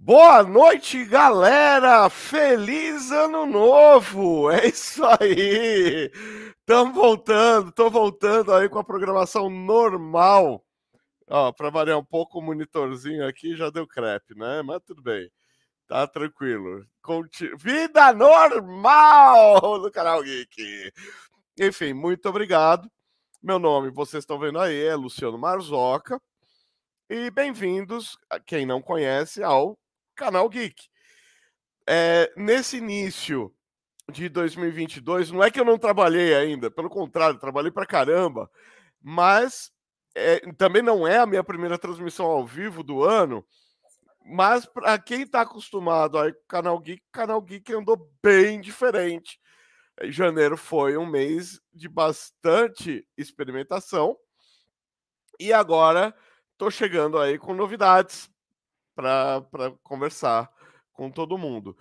Boa noite, galera! Feliz ano novo! É isso aí! Estamos voltando, tô voltando aí com a programação normal. Ó, para variar um pouco o monitorzinho aqui já deu crepe, né? Mas tudo bem. Tá tranquilo. Conti... Vida normal no canal Geek. Enfim, muito obrigado. Meu nome, vocês estão vendo aí, é Luciano Marzoca. E bem-vindos, quem não conhece, ao Canal Geek. É, nesse início de 2022, não é que eu não trabalhei ainda, pelo contrário, trabalhei pra caramba, mas é, também não é a minha primeira transmissão ao vivo do ano. Mas para quem está acostumado aí com o Canal Geek, Canal Geek andou bem diferente. Janeiro foi um mês de bastante experimentação. E agora estou chegando aí com novidades para conversar com todo mundo.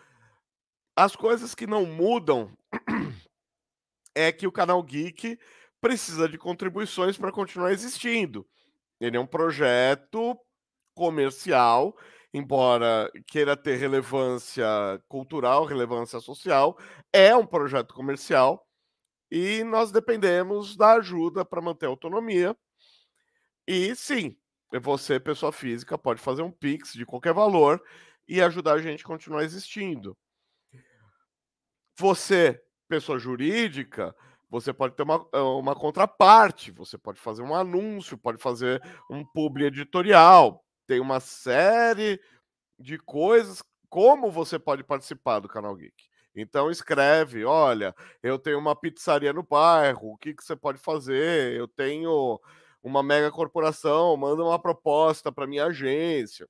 As coisas que não mudam é que o canal Geek precisa de contribuições para continuar existindo. Ele é um projeto comercial, embora queira ter relevância cultural, relevância social, é um projeto comercial e nós dependemos da ajuda para manter a autonomia. E sim, você, pessoa física, pode fazer um Pix de qualquer valor e ajudar a gente a continuar existindo. Você, pessoa jurídica, você pode ter uma, eh, uma contraparte, você pode fazer um anúncio, pode fazer um publi editorial. Tem uma série de coisas como você pode participar do canal Geek. Então escreve, olha, eu tenho uma pizzaria no bairro, o que, que você pode fazer? Eu tenho uma mega corporação manda uma proposta para minha agência.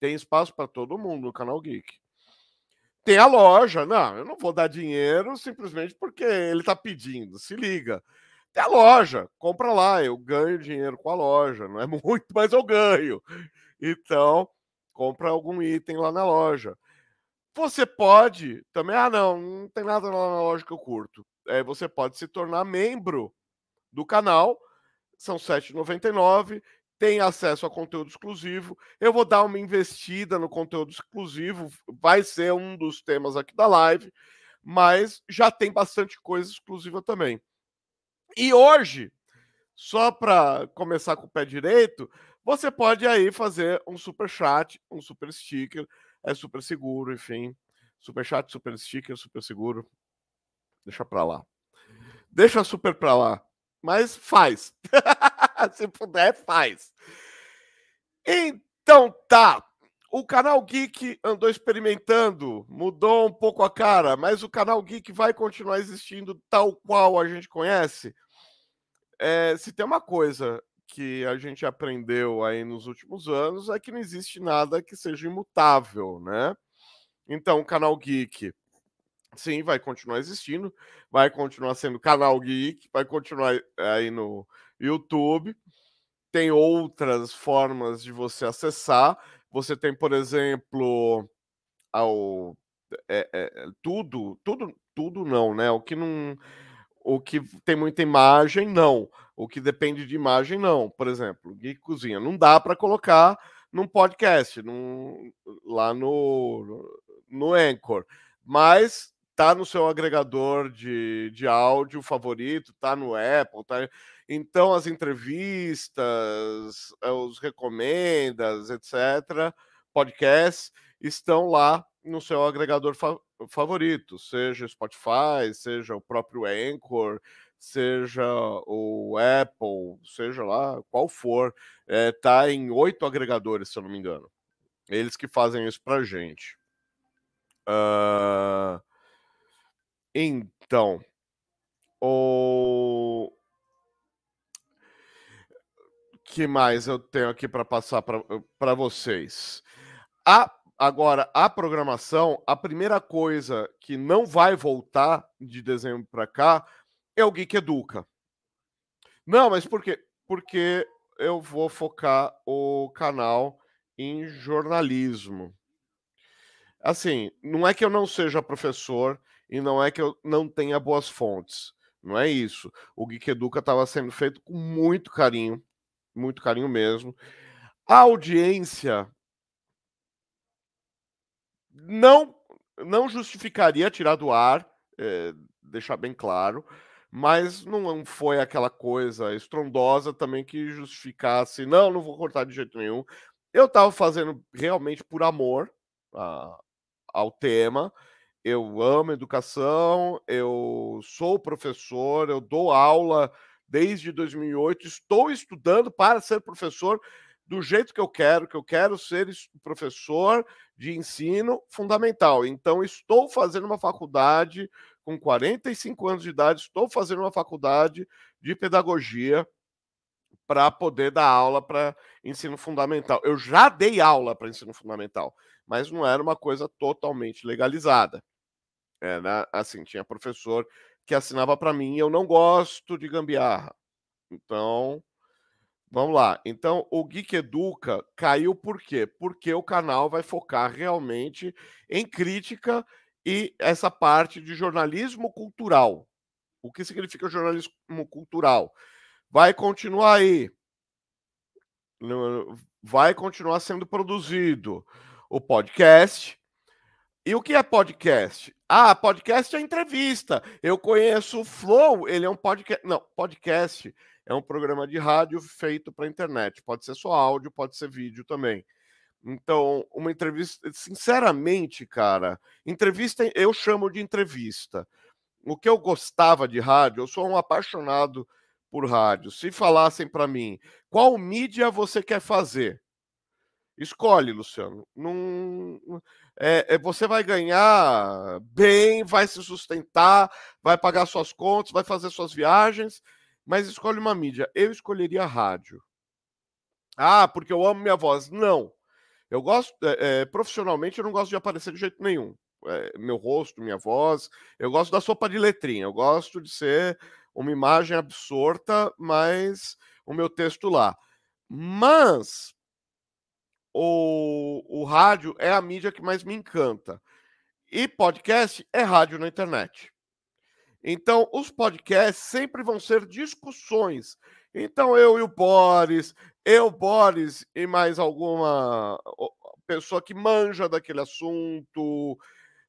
Tem espaço para todo mundo no canal Geek. Tem a loja, não, eu não vou dar dinheiro simplesmente porque ele está pedindo. Se liga. Tem a loja, compra lá, eu ganho dinheiro com a loja, não é muito, mas eu ganho. Então, compra algum item lá na loja. Você pode também, ah, não, não tem nada lá na loja que eu curto. É, você pode se tornar membro do canal são R$ 7,99, tem acesso a conteúdo exclusivo. Eu vou dar uma investida no conteúdo exclusivo, vai ser um dos temas aqui da live, mas já tem bastante coisa exclusiva também. E hoje, só para começar com o pé direito, você pode aí fazer um super chat, um super sticker, é super seguro, enfim. Super chat, super sticker, super seguro. Deixa para lá. Deixa super para lá mas faz. Se puder, faz. Então tá. O canal Geek andou experimentando, mudou um pouco a cara, mas o canal Geek vai continuar existindo tal qual a gente conhece. É, se tem uma coisa que a gente aprendeu aí nos últimos anos é que não existe nada que seja imutável, né? Então, o canal Geek sim, vai continuar existindo, vai continuar sendo canal Geek, vai continuar aí no YouTube. Tem outras formas de você acessar. Você tem, por exemplo, ao é, é, tudo, tudo, tudo não, né? O que não, o que tem muita imagem, não. O que depende de imagem, não. Por exemplo, Geek Cozinha, não dá para colocar num podcast, num, lá no, no Anchor. Mas tá no seu agregador de, de áudio favorito, tá no Apple, tá. Então as entrevistas, eh, os recomendas, etc., podcasts estão lá no seu agregador fa favorito, seja Spotify, seja o próprio Anchor, seja o Apple, seja lá qual for, é, tá em oito agregadores, se eu não me engano. Eles que fazem isso pra gente. Uh... Então, o que mais eu tenho aqui para passar para vocês? A, agora, a programação, a primeira coisa que não vai voltar de dezembro para cá é o Geek Educa. Não, mas por quê? Porque eu vou focar o canal em jornalismo. Assim, não é que eu não seja professor, e não é que eu não tenha boas fontes. Não é isso. O Geek Educa estava sendo feito com muito carinho, muito carinho mesmo. A audiência não, não justificaria tirar do ar, é, deixar bem claro, mas não foi aquela coisa estrondosa também que justificasse, não, não vou cortar de jeito nenhum. Eu estava fazendo realmente por amor a, ao tema. Eu amo educação, eu sou professor, eu dou aula desde 2008, estou estudando para ser professor do jeito que eu quero, que eu quero ser professor de ensino fundamental. Então, estou fazendo uma faculdade com 45 anos de idade, estou fazendo uma faculdade de pedagogia para poder dar aula para ensino fundamental. Eu já dei aula para ensino fundamental, mas não era uma coisa totalmente legalizada. Era assim, tinha professor que assinava para mim, eu não gosto de gambiarra. Então, vamos lá. Então, o Geek Educa caiu por quê? Porque o canal vai focar realmente em crítica e essa parte de jornalismo cultural. O que significa jornalismo cultural? Vai continuar aí. Vai continuar sendo produzido o podcast. E o que é podcast? Ah, podcast é entrevista. Eu conheço o Flow, ele é um podcast. Não, podcast é um programa de rádio feito para internet. Pode ser só áudio, pode ser vídeo também. Então, uma entrevista, sinceramente, cara, entrevista eu chamo de entrevista. O que eu gostava de rádio, eu sou um apaixonado por rádio. Se falassem para mim, qual mídia você quer fazer? Escolhe, Luciano. É, é, você vai ganhar bem, vai se sustentar, vai pagar suas contas, vai fazer suas viagens, mas escolhe uma mídia. Eu escolheria a rádio. Ah, porque eu amo minha voz. Não. Eu gosto, é, profissionalmente, eu não gosto de aparecer de jeito nenhum. meu rosto, minha voz. Eu gosto da sopa de letrinha. Eu gosto de ser uma imagem absorta, mas o meu texto lá. Mas o, o rádio é a mídia que mais me encanta. E podcast é rádio na internet. Então, os podcasts sempre vão ser discussões. Então, eu e o Boris, eu, Boris e mais alguma pessoa que manja daquele assunto,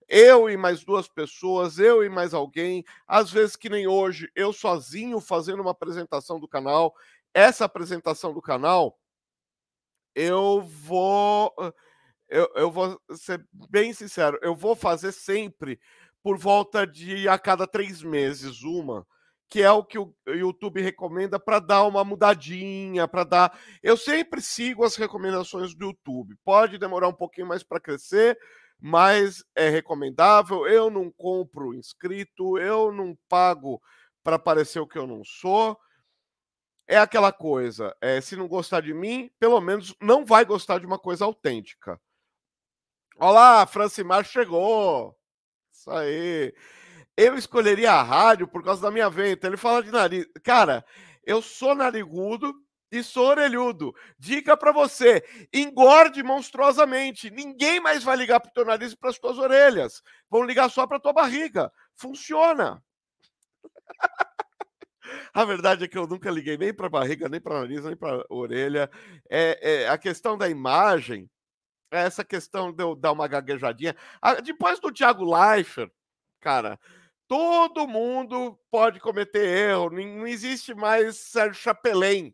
eu e mais duas pessoas, eu e mais alguém, às vezes que nem hoje, eu sozinho fazendo uma apresentação do canal. Essa apresentação do canal eu vou. Eu, eu vou ser bem sincero, eu vou fazer sempre por volta de a cada três meses uma, que é o que o YouTube recomenda para dar uma mudadinha, para dar. Eu sempre sigo as recomendações do YouTube. Pode demorar um pouquinho mais para crescer, mas é recomendável. Eu não compro inscrito, eu não pago para parecer o que eu não sou é aquela coisa, é, se não gostar de mim, pelo menos não vai gostar de uma coisa autêntica. Olá, Francimar chegou. Isso aí. Eu escolheria a rádio por causa da minha venta. Ele fala de nariz. Cara, eu sou narigudo e sou orelhudo. Dica para você: engorde monstruosamente. Ninguém mais vai ligar para o teu nariz e para as tuas orelhas. Vão ligar só para tua barriga. Funciona. A verdade é que eu nunca liguei nem para barriga, nem para nariz, nem para orelha. É, é, a questão da imagem, é essa questão de eu dar uma gaguejadinha. Depois do Thiago Leifert, cara, todo mundo pode cometer erro. Não existe mais Sérgio Chapelin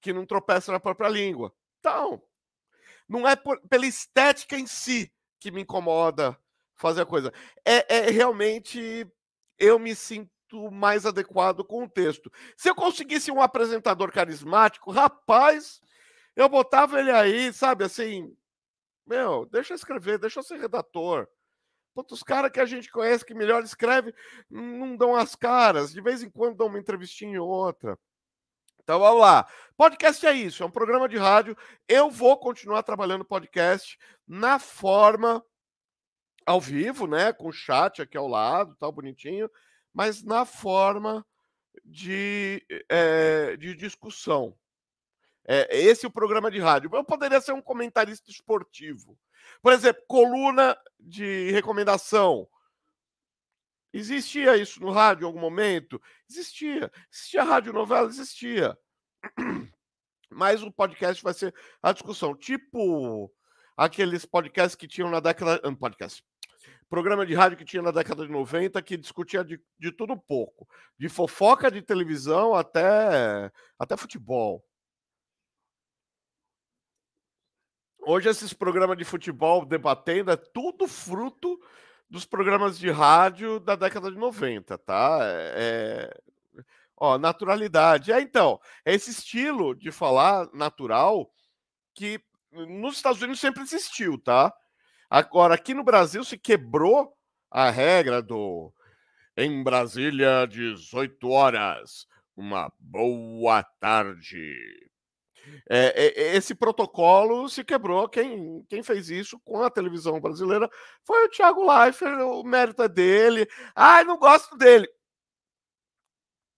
que não tropeça na própria língua. Então, não é por, pela estética em si que me incomoda fazer a coisa. É, é realmente eu me sinto mais adequado com o texto. Se eu conseguisse um apresentador carismático, rapaz, eu botava ele aí, sabe, assim, meu, deixa eu escrever, deixa eu ser redator. Putz, os caras que a gente conhece que melhor escreve não dão as caras, de vez em quando dão uma entrevistinha ou outra. Então vamos lá. Podcast é isso, é um programa de rádio. Eu vou continuar trabalhando podcast na forma ao vivo, né? Com chat aqui ao lado, tal, bonitinho mas na forma de, é, de discussão. É, esse é o programa de rádio. Eu poderia ser um comentarista esportivo. Por exemplo, coluna de recomendação. Existia isso no rádio em algum momento? Existia. Existia rádio novela? Existia. Mas o podcast vai ser a discussão. Tipo aqueles podcasts que tinham na década. Hum, podcast. Programa de rádio que tinha na década de 90 que discutia de, de tudo pouco. De fofoca de televisão até, até futebol. Hoje, esses programas de futebol debatendo é tudo fruto dos programas de rádio da década de 90, tá? É, é, ó, naturalidade. É, então, é esse estilo de falar natural que nos Estados Unidos sempre existiu, tá? Agora, aqui no Brasil se quebrou a regra do em Brasília, 18 horas. Uma boa tarde. É, é, esse protocolo se quebrou. Quem, quem fez isso com a televisão brasileira foi o Thiago Leifert. O mérito é dele. Ai, não gosto dele.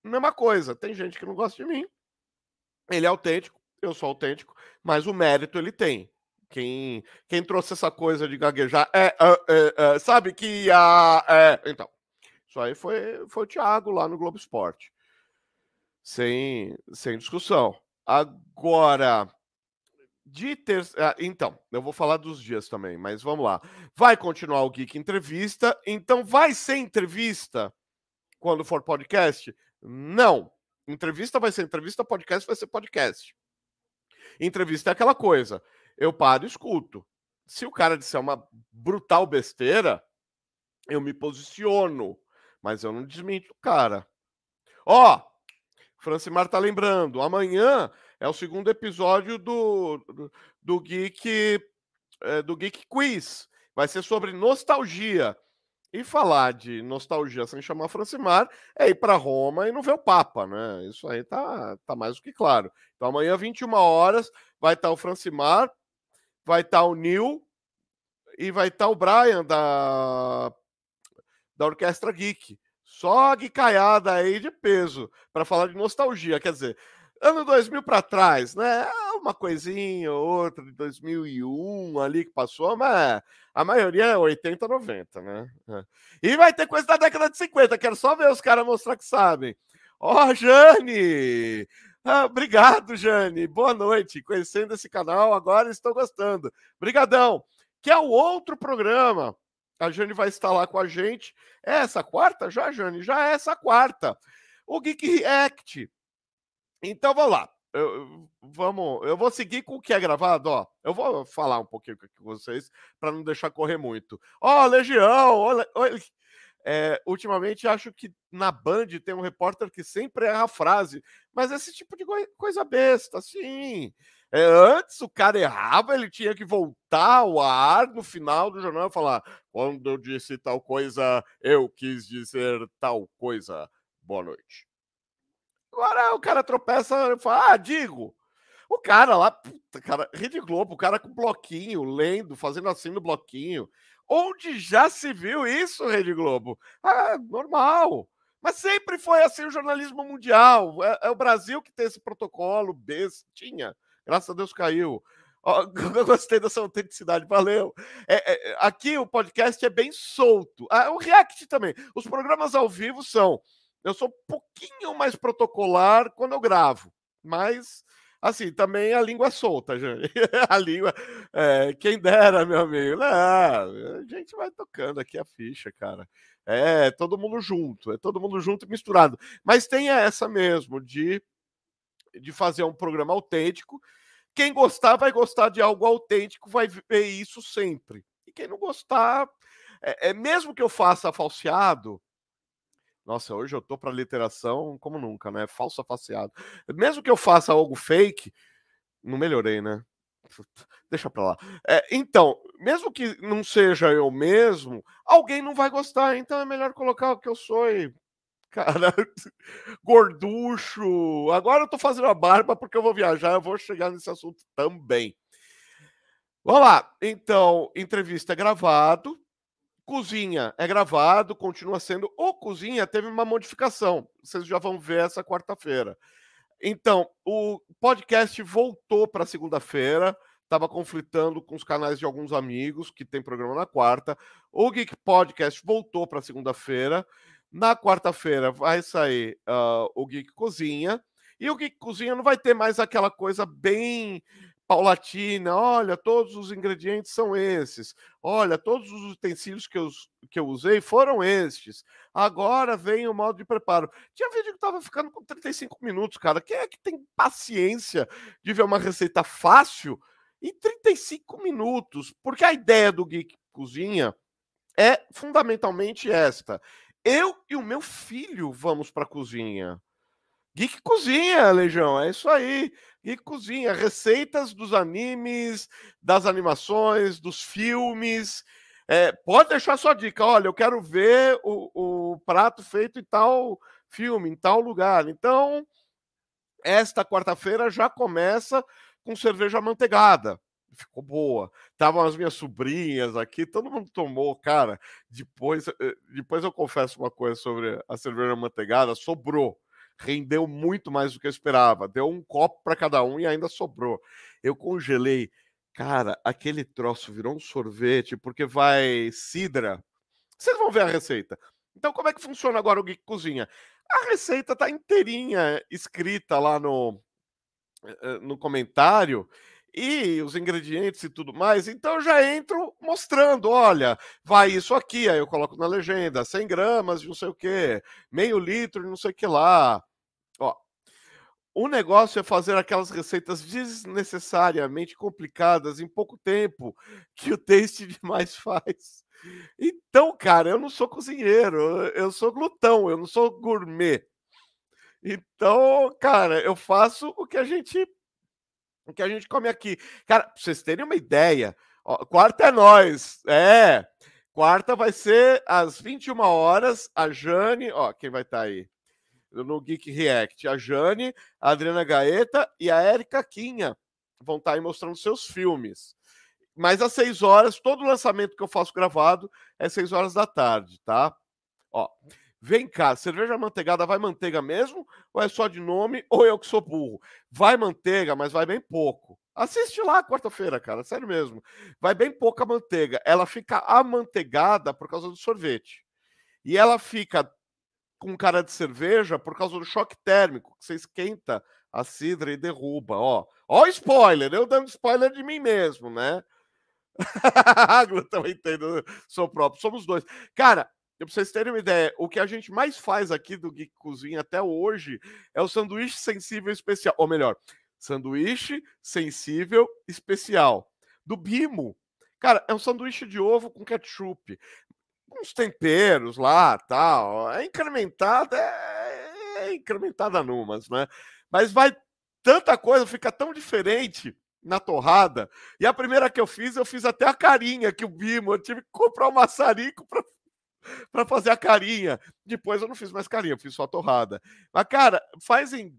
Mesma coisa. Tem gente que não gosta de mim. Ele é autêntico. Eu sou autêntico. Mas o mérito ele tem. Quem, quem trouxe essa coisa de gaguejar é, é, é, sabe que a. É, então, isso aí foi, foi o Thiago lá no Globo Esporte. Sem, sem discussão. Agora, de ter... Ah, então, eu vou falar dos dias também, mas vamos lá. Vai continuar o Geek Entrevista, então vai ser entrevista quando for podcast? Não. Entrevista vai ser entrevista, podcast vai ser podcast. Entrevista é aquela coisa. Eu paro e escuto. Se o cara disser uma brutal besteira, eu me posiciono, mas eu não desminto o cara. Ó, Francimar tá lembrando, amanhã é o segundo episódio do, do, do Geek é, do Geek Quiz. Vai ser sobre nostalgia. E falar de nostalgia sem chamar Francimar é ir para Roma e não ver o Papa, né? Isso aí tá, tá mais do que claro. Então amanhã, 21 horas, vai estar tá o Francimar, vai estar tá o Neil e vai estar tá o Brian da, da Orquestra Geek. Só guicaiada aí de peso para falar de nostalgia. Quer dizer, ano 2000 para trás, né? Uma coisinha ou outra de 2001 ali que passou, mas a maioria é 80, 90, né? É. E vai ter coisa da década de 50. Quero só ver os caras mostrar que sabem. Ó, oh, Jane! Ah, obrigado, Jane. Boa noite. Conhecendo esse canal, agora estou gostando. Brigadão. Que é o outro programa a Jane vai estar lá com a gente. É essa quarta já, Jane? Já é essa quarta. O Geek React. Então vamos lá. Eu, vamos, eu vou seguir com o que é gravado, ó. Eu vou falar um pouquinho com vocês para não deixar correr muito. Ó, Legião, olha, olha é, ultimamente acho que na Band tem um repórter que sempre erra a frase, mas esse tipo de coisa besta, assim. É, antes o cara errava, ele tinha que voltar ao ar no final do jornal e falar: quando eu disse tal coisa, eu quis dizer tal coisa. Boa noite. Agora o cara tropeça e fala: ah, digo. O cara lá, puta, cara, Rede Globo, o cara com bloquinho, lendo, fazendo assim no bloquinho. Onde já se viu isso, Rede Globo? Ah, normal. Mas sempre foi assim o jornalismo mundial. É, é o Brasil que tem esse protocolo, tinha. Graças a Deus caiu. eu gostei dessa autenticidade, valeu. É, é, aqui o podcast é bem solto. Ah, o React também. Os programas ao vivo são. Eu sou um pouquinho mais protocolar quando eu gravo, mas Assim, também a língua solta, gente. a língua. É, quem dera, meu amigo. Não, a gente vai tocando aqui a ficha, cara. É todo mundo junto, é todo mundo junto e misturado. Mas tem essa mesmo, de, de fazer um programa autêntico. Quem gostar vai gostar de algo autêntico, vai ver isso sempre. E quem não gostar, é, é mesmo que eu faça falseado, nossa, hoje eu tô para literação como nunca, né? Falso faceado. Mesmo que eu faça algo fake, não melhorei, né? Deixa pra lá. É, então, mesmo que não seja eu mesmo, alguém não vai gostar, então é melhor colocar o que eu sou e. Cara, gorducho. Agora eu tô fazendo a barba porque eu vou viajar, eu vou chegar nesse assunto também. Vamos lá. Então, entrevista gravado, Cozinha é gravado, continua sendo. O Cozinha teve uma modificação. Vocês já vão ver essa quarta-feira. Então, o podcast voltou para segunda-feira. Estava conflitando com os canais de alguns amigos que tem programa na quarta. O Geek Podcast voltou para segunda-feira. Na quarta-feira vai sair uh, o Geek Cozinha. E o Geek Cozinha não vai ter mais aquela coisa bem paulatina. Olha, todos os ingredientes são esses. Olha, todos os utensílios que eu, que eu usei foram estes. Agora vem o modo de preparo. Tinha vídeo que estava ficando com 35 minutos, cara. Quem é que tem paciência de ver uma receita fácil em 35 minutos? Porque a ideia do Geek Cozinha é fundamentalmente esta. Eu e o meu filho vamos para a cozinha. Geek Cozinha, Legião, é isso aí. Geek Cozinha, receitas dos animes, das animações, dos filmes. É, pode deixar sua dica. Olha, eu quero ver o, o prato feito em tal filme, em tal lugar. Então, esta quarta-feira já começa com cerveja manteigada. Ficou boa. Estavam as minhas sobrinhas aqui, todo mundo tomou, cara. Depois, eh, depois eu confesso uma coisa sobre a cerveja manteigada, sobrou rendeu muito mais do que eu esperava. Deu um copo para cada um e ainda sobrou. Eu congelei. Cara, aquele troço virou um sorvete porque vai cidra. Vocês vão ver a receita. Então, como é que funciona agora o Geek Cozinha? A receita tá inteirinha escrita lá no, eh, eh, no comentário e os ingredientes e tudo mais. Então eu já entro mostrando, olha, vai isso aqui, aí eu coloco na legenda, 100 gramas de não sei o que, meio litro de não sei o que lá. Ó, o negócio é fazer aquelas receitas desnecessariamente complicadas em pouco tempo que o Taste Demais faz. Então, cara, eu não sou cozinheiro, eu sou glutão, eu não sou gourmet. Então, cara, eu faço o que a gente o que a gente come aqui. Cara, pra vocês terem uma ideia, ó, quarta é nós. É. Quarta vai ser às 21 horas. A Jane, ó, quem vai estar tá aí? No Geek React. A Jane, a Adriana Gaeta e a Erika Quinha vão estar tá aí mostrando seus filmes. Mas às 6 horas, todo lançamento que eu faço gravado é 6 horas da tarde, tá? Ó. Vem cá, cerveja manteigada vai manteiga mesmo? Ou é só de nome? Ou eu que sou burro? Vai manteiga, mas vai bem pouco. Assiste lá quarta-feira, cara, sério mesmo. Vai bem pouca manteiga. Ela fica amanteigada por causa do sorvete. E ela fica com cara de cerveja por causa do choque térmico, que você esquenta a cidra e derruba. Ó, ó spoiler, eu dando spoiler de mim mesmo, né? também entendo, sou próprio, somos dois. Cara, para vocês terem uma ideia, o que a gente mais faz aqui do Geek Cozinha até hoje é o sanduíche sensível especial. Ou melhor, sanduíche sensível especial. Do Bimo. Cara, é um sanduíche de ovo com ketchup. Uns temperos lá, tal. É incrementada, é, é incrementada numas, né? Mas vai tanta coisa, fica tão diferente na torrada. E a primeira que eu fiz, eu fiz até a carinha que o Bimo. Eu tive que comprar um maçarico para para fazer a carinha. Depois eu não fiz mais carinha, eu fiz só torrada. Mas, cara, faz em.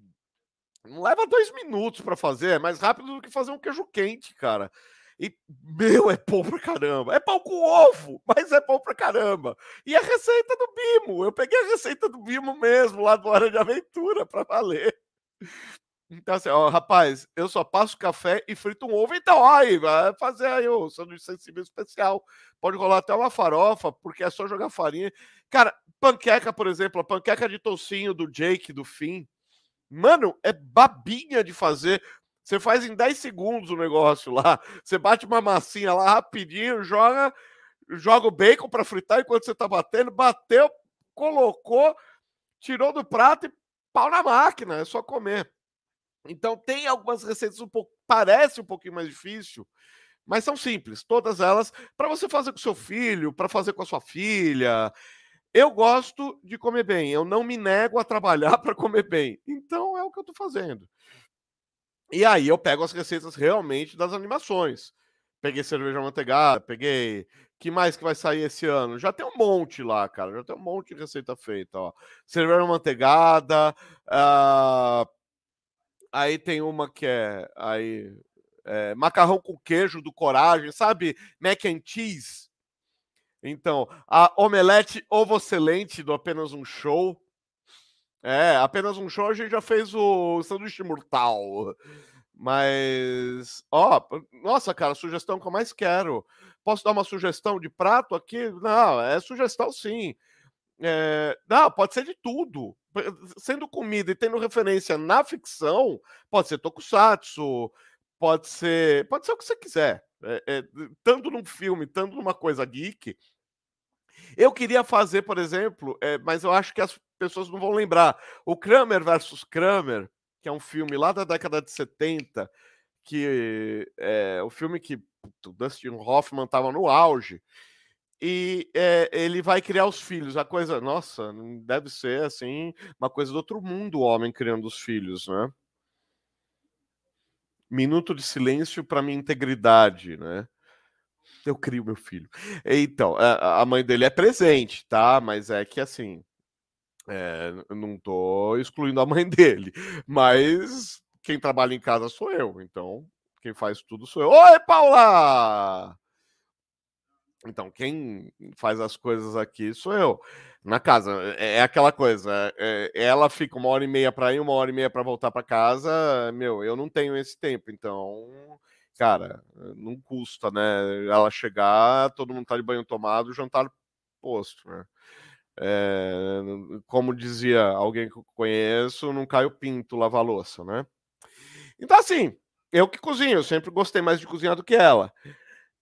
Não leva dois minutos para fazer, é mais rápido do que fazer um queijo quente, cara. E, meu, é bom pra caramba. É pão com ovo, mas é bom pra caramba. E a receita do Bimo. Eu peguei a receita do Bimo mesmo, lá do Hora de Aventura, pra valer. Então, assim, ó, rapaz, eu só passo café e frito um ovo. Então, aí, vai fazer aí o sanduíche sensível especial. Pode rolar até uma farofa, porque é só jogar farinha. Cara, panqueca, por exemplo, a panqueca de toucinho do Jake, do Fim. Mano, é babinha de fazer. Você faz em 10 segundos o negócio lá. Você bate uma massinha lá rapidinho, joga, joga o bacon para fritar enquanto você tá batendo. Bateu, colocou, tirou do prato e pau na máquina. É só comer. Então tem algumas receitas um pouco parece um pouquinho mais difícil, mas são simples, todas elas para você fazer com seu filho, para fazer com a sua filha. Eu gosto de comer bem, eu não me nego a trabalhar para comer bem. Então é o que eu estou fazendo. E aí eu pego as receitas realmente das animações. Peguei cerveja manteigada, peguei. Que mais que vai sair esse ano? Já tem um monte lá, cara. Já tem um monte de receita feita, ó. Cerveja manteigada, uh, Aí tem uma que é aí é, macarrão com queijo do Coragem, sabe? Mac and cheese. Então, a omelete ovo excelente do apenas um show. É, apenas um show a gente já fez o sanduíche mortal. Mas, ó, nossa, cara, sugestão que eu mais quero. Posso dar uma sugestão de prato aqui? Não, é sugestão sim. É, não, pode ser de tudo sendo comida e tendo referência na ficção, pode ser tokusatsu, pode ser, pode ser o que você quiser. É, é, tanto num filme, tanto numa coisa geek. Eu queria fazer, por exemplo, é, mas eu acho que as pessoas não vão lembrar. O Kramer versus Kramer, que é um filme lá da década de 70, que é o filme que o Dustin Hoffman estava no auge. E é, ele vai criar os filhos. A coisa, nossa, deve ser assim, uma coisa do outro mundo o homem criando os filhos, né? Minuto de silêncio para minha integridade, né? Eu crio meu filho. Então, a, mãe dele é presente, tá? Mas é que assim, é, não tô excluindo a mãe dele, mas quem trabalha em casa sou eu, então quem faz tudo sou eu. Oi, Paula! Então, quem faz as coisas aqui sou eu. Na casa. É, é aquela coisa. É, ela fica uma hora e meia para ir, uma hora e meia para voltar para casa. Meu, eu não tenho esse tempo. Então, cara, não custa, né? Ela chegar, todo mundo tá de banho tomado, jantar posto, né? É, como dizia alguém que eu conheço, não cai o pinto lavar louça, né? Então, assim, eu que cozinho, eu sempre gostei mais de cozinhar do que ela.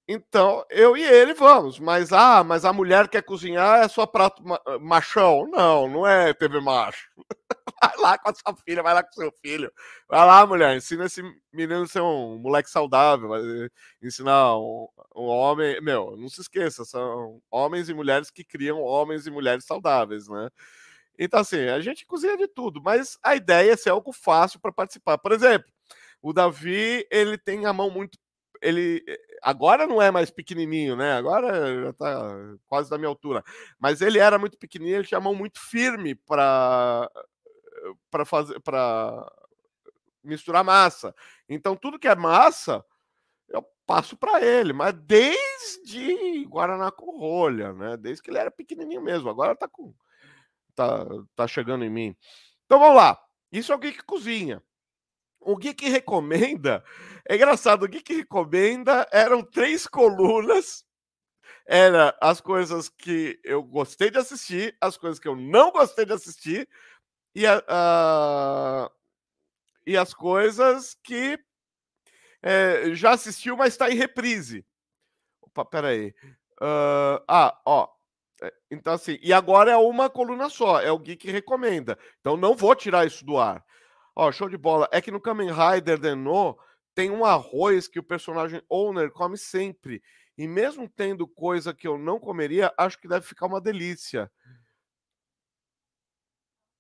Então, eu e ele vamos, mas ah, mas a mulher quer cozinhar é só prato machão. Não, não é TV macho. Vai lá com a sua filha, vai lá com seu filho. Vai lá, mulher, ensina esse menino a ser um moleque saudável, vai ensinar um, um homem. Meu, não se esqueça, são homens e mulheres que criam homens e mulheres saudáveis, né? Então, assim, a gente cozinha de tudo, mas a ideia é ser algo fácil para participar. Por exemplo, o Davi, ele tem a mão muito ele agora não é mais pequenininho, né? Agora já tá quase da minha altura. Mas ele era muito pequenininho, ele tinha mão muito firme para para fazer para misturar massa. Então tudo que é massa eu passo para ele, mas desde Guaraná com rolha, né? Desde que ele era pequenininho mesmo. Agora tá com tá tá chegando em mim. Então vamos lá. Isso é alguém que cozinha. O Geek Recomenda, é engraçado, o Geek Recomenda eram três colunas, era as coisas que eu gostei de assistir, as coisas que eu não gostei de assistir, e, a, a e as coisas que é, já assistiu, mas está em reprise. Opa, peraí. Uh, ah, ó. É, então, assim, e agora é uma coluna só, é o Geek Recomenda. Então, não vou tirar isso do ar. Ó, show de bola. É que no Kamen Rider Denno tem um arroz que o personagem Owner come sempre. E mesmo tendo coisa que eu não comeria, acho que deve ficar uma delícia.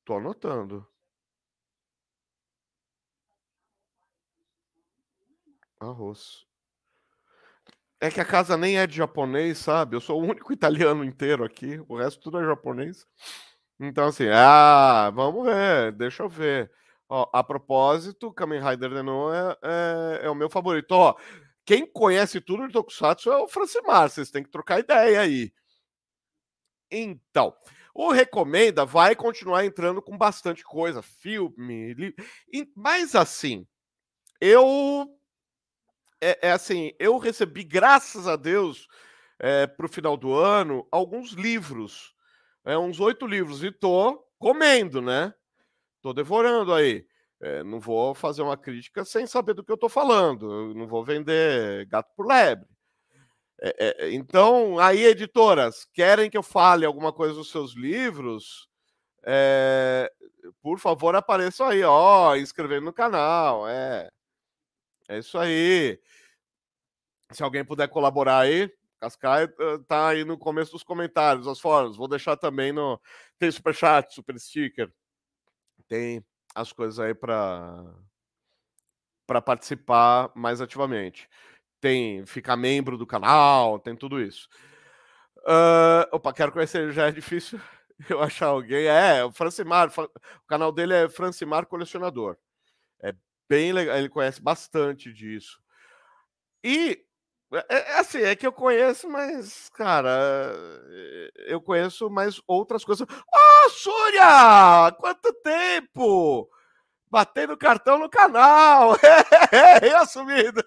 Tô anotando. Arroz. É que a casa nem é de japonês, sabe? Eu sou o único italiano inteiro aqui, o resto tudo é japonês. Então, assim, ah, vamos ver, deixa eu ver. Ó, a propósito, Kamen Rider Denon é, é, é, o meu favorito. Ó, quem conhece tudo de Tokusatsu é o Francimar, vocês têm que trocar ideia aí. Então, o Recomenda vai continuar entrando com bastante coisa, filme, li... mas assim, eu é, é, assim, eu recebi, graças a Deus, é, para o final do ano, alguns livros, é, uns oito livros, e tô comendo, né? Tô devorando aí. É, não vou fazer uma crítica sem saber do que eu estou falando. Eu não vou vender gato por lebre. É, é, então, aí, editoras, querem que eu fale alguma coisa dos seus livros? por favor, apareçam aí, ó, inscrevendo no canal. É, é isso aí. Se alguém puder colaborar aí, Cascaia tá aí no começo dos comentários, as fóruns. Vou deixar também no. Tem super chat, super sticker tem as coisas aí para para participar mais ativamente. Tem ficar membro do canal, tem tudo isso. Uh, opa, quero conhecer, já é difícil eu achar alguém. É, o Francimar, o canal dele é Francimar Colecionador. É bem legal, ele conhece bastante disso. E é, é, é, assim, é que eu conheço, mas, cara, eu conheço mais outras coisas. Ô, oh, Súria! Quanto tempo! Batendo cartão no canal! É, assumido!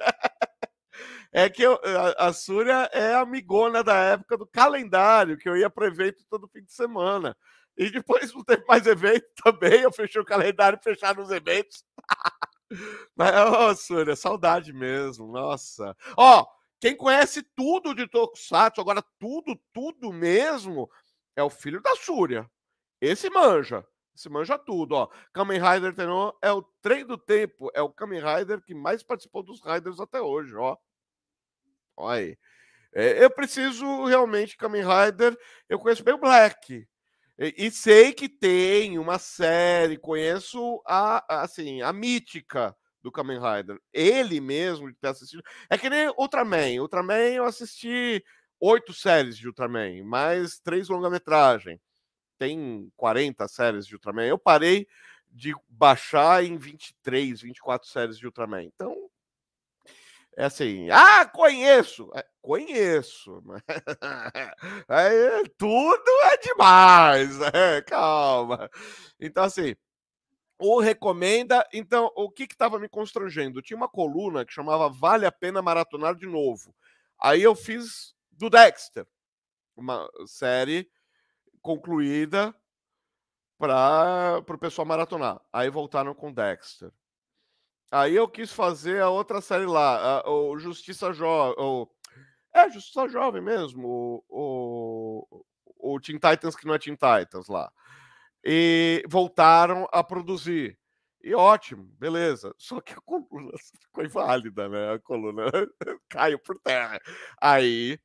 É que eu, a, a Súria é amigona da época do calendário, que eu ia para evento todo fim de semana. E depois não teve mais evento também, eu fechei o calendário, fecharam os eventos. Mas, oh, Surya, saudade mesmo, nossa. Ó, oh, quem conhece tudo de Tokusatsu, agora tudo, tudo mesmo, é o filho da Surya. Esse manja. Esse manja tudo, ó. Kamen Rider Tenno é o trem do tempo, é o Kamen Rider que mais participou dos Riders até hoje, ó. Olha aí. É, eu preciso realmente Kamen Rider. Eu conheço bem o Black. E, e, sei que tem uma série, conheço a, assim, a mítica do Kamen Rider. Ele mesmo de ter assistido. É que nem Ultraman. Ultraman eu assisti oito séries de Ultraman, mais três longa-metragem. Tem 40 séries de Ultraman. Eu parei de baixar em 23, 24 séries de Ultraman. Então, é assim, ah, conheço, é, conheço, é, tudo é demais, é, calma. Então, assim, o recomenda. Então, o que estava me constrangendo? Tinha uma coluna que chamava Vale a Pena Maratonar de Novo. Aí eu fiz do Dexter, uma série concluída para o pessoal maratonar. Aí voltaram com Dexter. Aí eu quis fazer a outra série lá, a, o Justiça Jovem. É, Justiça Jovem mesmo. O, o, o Teen Titans que não é Teen Titans lá. E voltaram a produzir. E ótimo, beleza. Só que a coluna ficou inválida, né? A coluna caiu por terra. Aí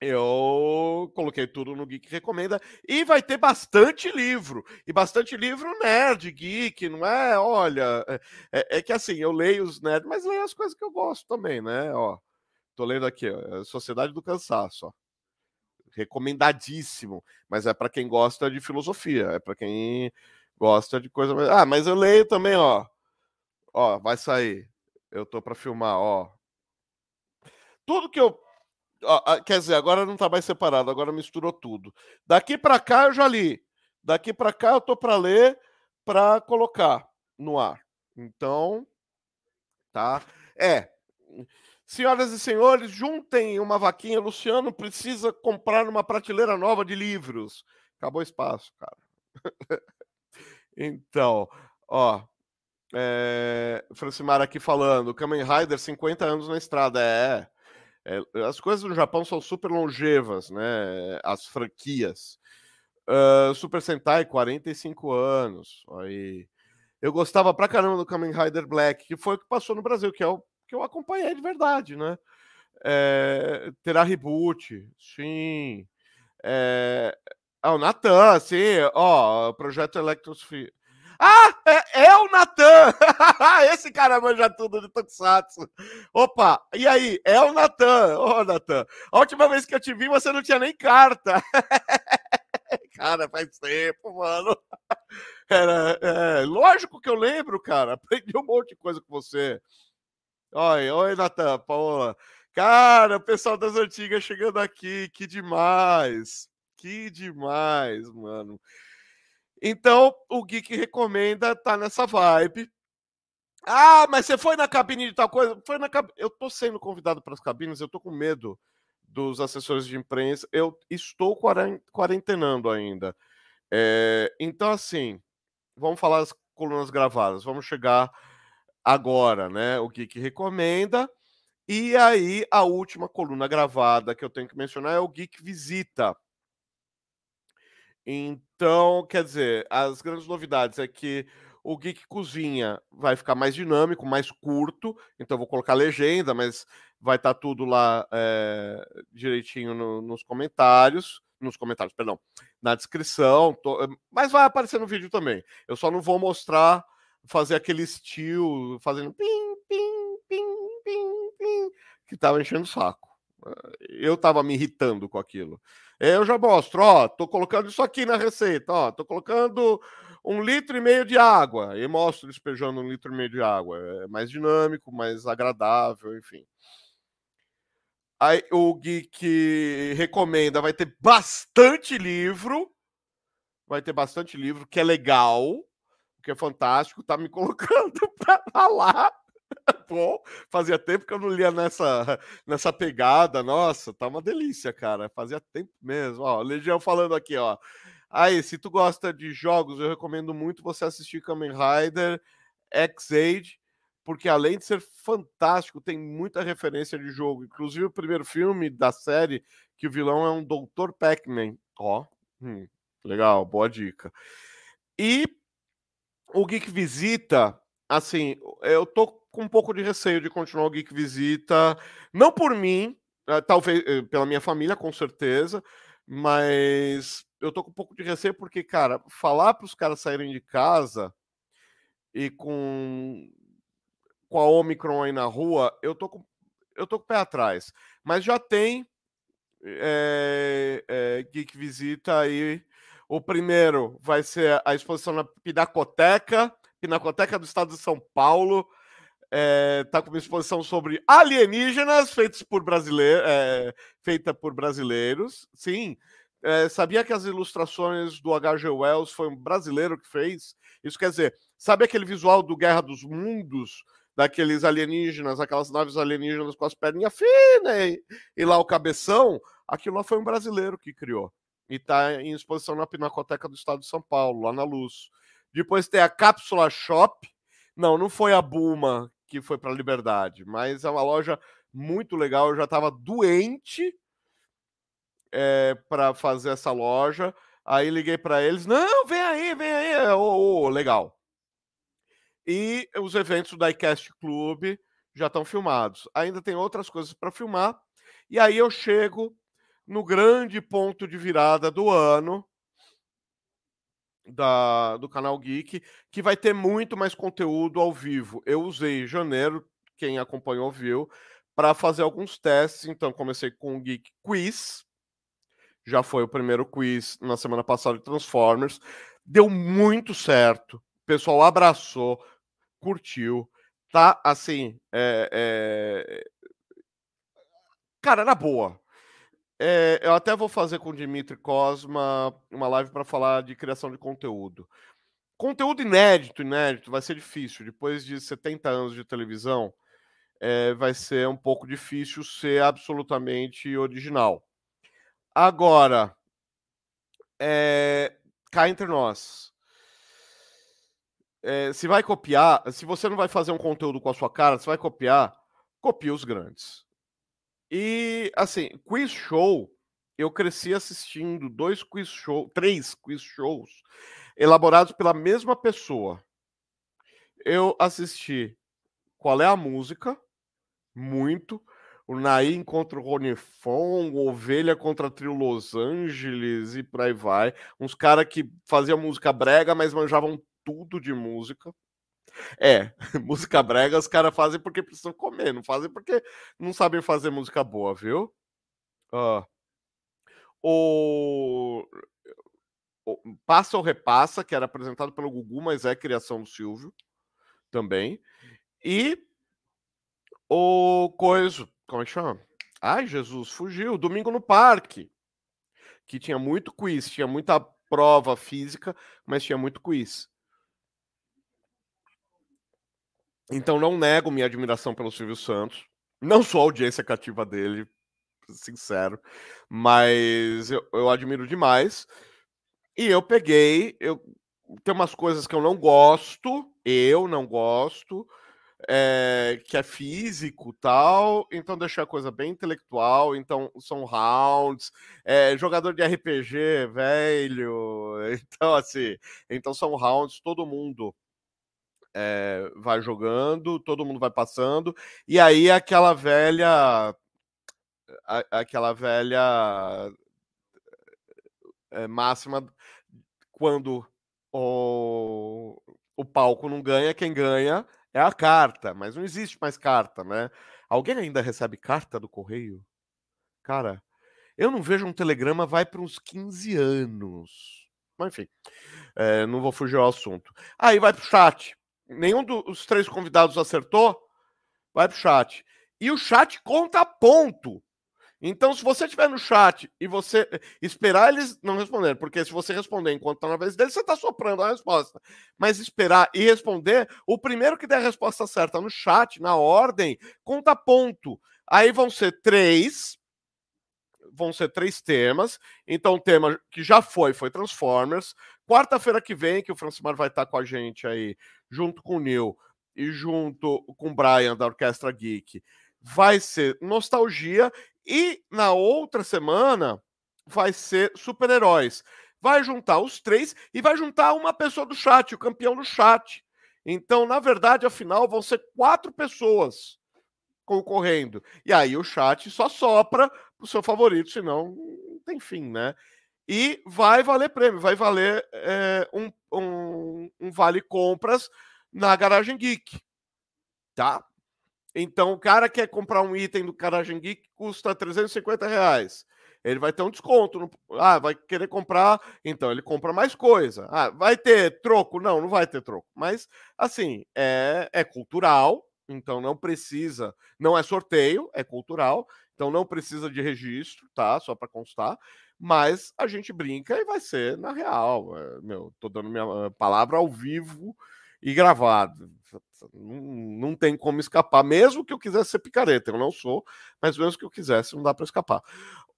eu coloquei tudo no Geek Recomenda e vai ter bastante livro. E bastante livro nerd, geek, não é? Olha, é, é, é que assim, eu leio os nerds, mas leio as coisas que eu gosto também, né? Ó, tô lendo aqui, ó, Sociedade do Cansaço, ó. Recomendadíssimo, mas é para quem gosta de filosofia, é para quem gosta de coisa mais. Ah, mas eu leio também, ó. Ó, vai sair. Eu tô para filmar, ó. Tudo que eu quer dizer, agora não está mais separado, agora misturou tudo. Daqui para cá eu já li. Daqui para cá eu tô para ler para colocar no ar. Então, tá? É. Senhoras e senhores, juntem uma vaquinha. Luciano precisa comprar uma prateleira nova de livros. Acabou o espaço, cara. então, ó. É, Francimar aqui falando, Kamen Rider 50 anos na estrada. É. É, as coisas no Japão são super longevas, né? As franquias. Uh, super Sentai, 45 anos. Aí. Eu gostava pra caramba do Kamen Rider Black, que foi o que passou no Brasil, que é o que eu acompanhei de verdade, né? É, terá reboot, sim. É, o Natan, sim, ó, projeto Electrosphere. Ah, é, é o Natan! Esse cara manja tudo de Tokusatsu. Opa, e aí? É o Natan. Ô, oh, Natan, a última vez que eu te vi, você não tinha nem carta. cara, faz tempo, mano. Era, é, lógico que eu lembro, cara. Aprendi um monte de coisa com você. Oi, oi, Natan, Paola. Cara, o pessoal das antigas chegando aqui, que demais. Que demais, mano. Então, o Geek recomenda tá nessa vibe. Ah, mas você foi na cabine de tal coisa? Foi na cabine. Eu tô sendo convidado para as cabines, eu tô com medo dos assessores de imprensa. Eu estou quarentenando ainda. É, então, assim, vamos falar as colunas gravadas. Vamos chegar agora, né? O Geek recomenda. E aí, a última coluna gravada que eu tenho que mencionar é o Geek Visita. Então, quer dizer, as grandes novidades é que o Geek Cozinha vai ficar mais dinâmico, mais curto, então vou colocar legenda, mas vai estar tá tudo lá é, direitinho no, nos comentários, nos comentários, perdão, na descrição, tô, mas vai aparecer no vídeo também. Eu só não vou mostrar, fazer aquele estilo, fazendo pim, pim, pim, pim, pim, que tava enchendo o saco. Eu tava me irritando com aquilo. Eu já mostro, ó, tô colocando isso aqui na receita, ó, tô colocando um litro e meio de água e mostro despejando um litro e meio de água. É mais dinâmico, mais agradável, enfim. Aí o Geek recomenda, vai ter bastante livro, vai ter bastante livro, que é legal, que é fantástico, tá me colocando para falar bom. Fazia tempo que eu não lia nessa, nessa pegada. Nossa, tá uma delícia, cara. Fazia tempo mesmo. Ó, Legião falando aqui, ó. Aí, se tu gosta de jogos, eu recomendo muito você assistir Kamen Rider X-Age porque além de ser fantástico, tem muita referência de jogo. Inclusive o primeiro filme da série, que o vilão é um Dr. Pac-Man. Ó, hum, legal, boa dica. E o Geek Visita, assim, eu tô com um pouco de receio de continuar o Geek Visita, não por mim, eh, talvez eh, pela minha família, com certeza, mas eu tô com um pouco de receio porque, cara, falar para os caras saírem de casa e com com a Omicron aí na rua, eu tô com eu tô com o pé atrás. Mas já tem é, é, Geek Visita aí. O primeiro vai ser a exposição na Pinacoteca, Pinacoteca do Estado de São Paulo. É, tá com uma exposição sobre alienígenas feitos por brasileiros, é, feita por brasileiros. Sim, é, sabia que as ilustrações do H.G. Wells foi um brasileiro que fez? Isso quer dizer, sabe aquele visual do Guerra dos Mundos, daqueles alienígenas, aquelas naves alienígenas com as perninhas finas e, e lá o cabeção? Aquilo lá foi um brasileiro que criou. E está em exposição na Pinacoteca do Estado de São Paulo, lá na Luz. Depois tem a Cápsula Shop. Não, não foi a Buma que foi para a Liberdade, mas é uma loja muito legal. Eu já estava doente é, para fazer essa loja. Aí liguei para eles: não, vem aí, vem aí. Oh, oh, legal. E os eventos do iCast Club já estão filmados. Ainda tem outras coisas para filmar. E aí eu chego no grande ponto de virada do ano da, do canal Geek, que vai ter muito mais conteúdo ao vivo. Eu usei janeiro, quem acompanhou viu, para fazer alguns testes. Então, comecei com o Geek Quiz. Já foi o primeiro quiz na semana passada de Transformers. Deu muito certo. O pessoal abraçou, curtiu. Tá assim. É, é... Cara, na boa. É, eu até vou fazer com o Dimitri Cosma uma live para falar de criação de conteúdo. Conteúdo inédito, inédito, vai ser difícil. Depois de 70 anos de televisão, é, vai ser um pouco difícil ser absolutamente original. Agora, é, cá entre nós. É, se vai copiar, se você não vai fazer um conteúdo com a sua cara, se vai copiar, copie os grandes. E, assim, quiz show, eu cresci assistindo dois quiz shows, três quiz shows, elaborados pela mesma pessoa. Eu assisti Qual é a Música? Muito. O Naim contra o Rony Fong, Ovelha contra a Trio Los Angeles e por aí vai. Uns caras que faziam música brega, mas manjavam tudo de música. É, música brega os caras fazem porque precisam comer, não fazem porque não sabem fazer música boa, viu? Uh, o... o Passa ou Repassa, que era apresentado pelo Gugu, mas é criação do Silvio também. E o Coiso, como é que chama? Ai, Jesus, fugiu. Domingo no Parque, que tinha muito quiz, tinha muita prova física, mas tinha muito quiz. Então não nego minha admiração pelo Silvio Santos. Não sou a audiência cativa dele, sincero, mas eu, eu admiro demais. E eu peguei, eu tem umas coisas que eu não gosto, eu não gosto, é, que é físico tal, então deixei a coisa bem intelectual, então são rounds, é, jogador de RPG, velho, então assim, então são rounds, todo mundo é, vai jogando, todo mundo vai passando, e aí aquela velha. A, aquela velha é, máxima quando o, o palco não ganha, quem ganha é a carta, mas não existe mais carta, né? Alguém ainda recebe carta do correio? Cara, eu não vejo um telegrama vai para uns 15 anos. Mas enfim, é, não vou fugir ao assunto. Aí vai para o chat nenhum dos três convidados acertou, vai pro chat. E o chat conta ponto. Então, se você estiver no chat e você esperar eles não responderem, porque se você responder enquanto está na vez deles, você está soprando a resposta. Mas esperar e responder, o primeiro que der a resposta certa no chat, na ordem, conta ponto. Aí vão ser três, vão ser três temas. Então, o tema que já foi foi Transformers. Quarta-feira que vem, que o Francimar vai estar com a gente aí, junto com o Neil, e junto com o Brian da Orquestra Geek vai ser Nostalgia e na outra semana vai ser Super-Heróis. Vai juntar os três e vai juntar uma pessoa do chat, o campeão do chat. Então, na verdade, afinal, vão ser quatro pessoas concorrendo. E aí o chat só sopra o seu favorito, senão não tem fim, né? E vai valer prêmio, vai valer é, um, um, um vale compras na Garagem Geek, tá? Então, o cara quer comprar um item do Garagem Geek custa 350 reais. Ele vai ter um desconto. No... Ah, vai querer comprar, então ele compra mais coisa. Ah, vai ter troco? Não, não vai ter troco. Mas, assim, é, é cultural, então não precisa, não é sorteio, é cultural, então não precisa de registro, tá? Só para constar. Mas a gente brinca e vai ser na real. É, meu, tô dando minha ah, palavra ao vivo e gravado. Não, não tem como escapar, mesmo que eu quisesse ser picareta, eu não sou, mas mesmo que eu quisesse, não dá para escapar.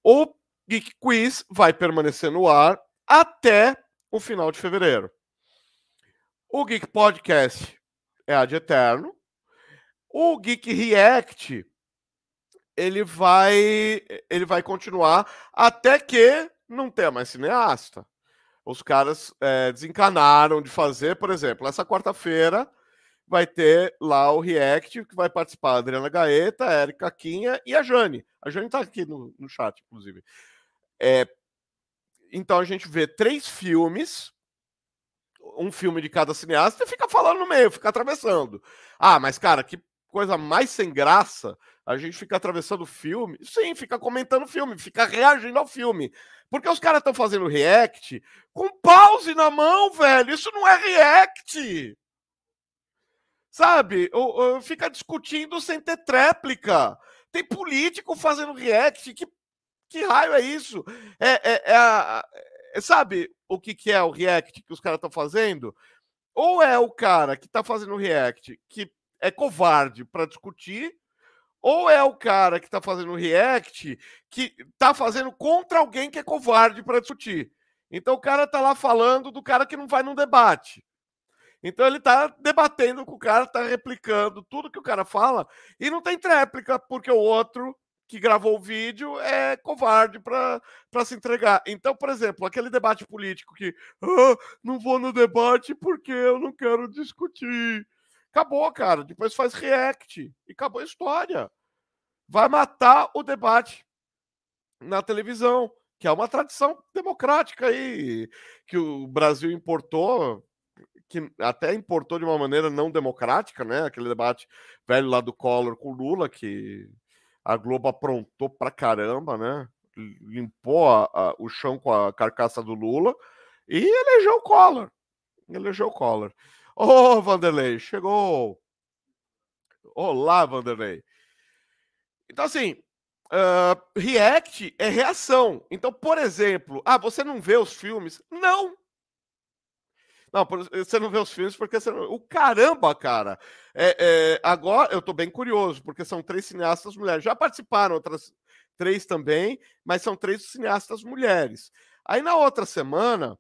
O Geek Quiz vai permanecer no ar até o final de fevereiro. O Geek Podcast é ad eterno. O Geek React ele vai ele vai continuar até que não tenha mais cineasta os caras é, desencanaram de fazer, por exemplo, essa quarta-feira vai ter lá o React, que vai participar a Adriana Gaeta, a Erika Quinha e a Jane. A Jane está aqui no, no chat, inclusive. É, então a gente vê três filmes, um filme de cada cineasta, e fica falando no meio, fica atravessando. Ah, mas cara, que coisa mais sem graça a gente fica atravessando filme. Sim, fica comentando o filme, fica reagindo ao filme. Porque os caras estão fazendo react com pause na mão, velho. Isso não é react. Sabe? Ou, fica discutindo sem ter tréplica. Tem político fazendo react. Que, que raio é isso? É, é, é, é sabe o que, que é o react que os caras estão fazendo? Ou é o cara que está fazendo react que é covarde para discutir, ou é o cara que está fazendo react que está fazendo contra alguém que é covarde para discutir. Então o cara está lá falando do cara que não vai num debate. Então ele está debatendo com o cara, está replicando tudo que o cara fala e não tem tréplica, porque o outro que gravou o vídeo é covarde para se entregar. Então, por exemplo, aquele debate político que ah, não vou no debate porque eu não quero discutir. Acabou, cara. Depois faz react e acabou a história. Vai matar o debate na televisão, que é uma tradição democrática aí que o Brasil importou, que até importou de uma maneira não democrática, né? Aquele debate velho lá do Collor com Lula que a Globo aprontou pra caramba, né? Limpou a, a, o chão com a carcaça do Lula e elegeu o Collor. Elegeu o Collor. Ô, oh, Vanderlei, chegou! Olá, Vanderlei. Então, assim, uh, react é reação. Então, por exemplo, ah, você não vê os filmes? Não! Não, você não vê os filmes porque você não... O caramba, cara! É, é, agora eu tô bem curioso, porque são três cineastas mulheres. Já participaram outras três também, mas são três cineastas mulheres. Aí na outra semana,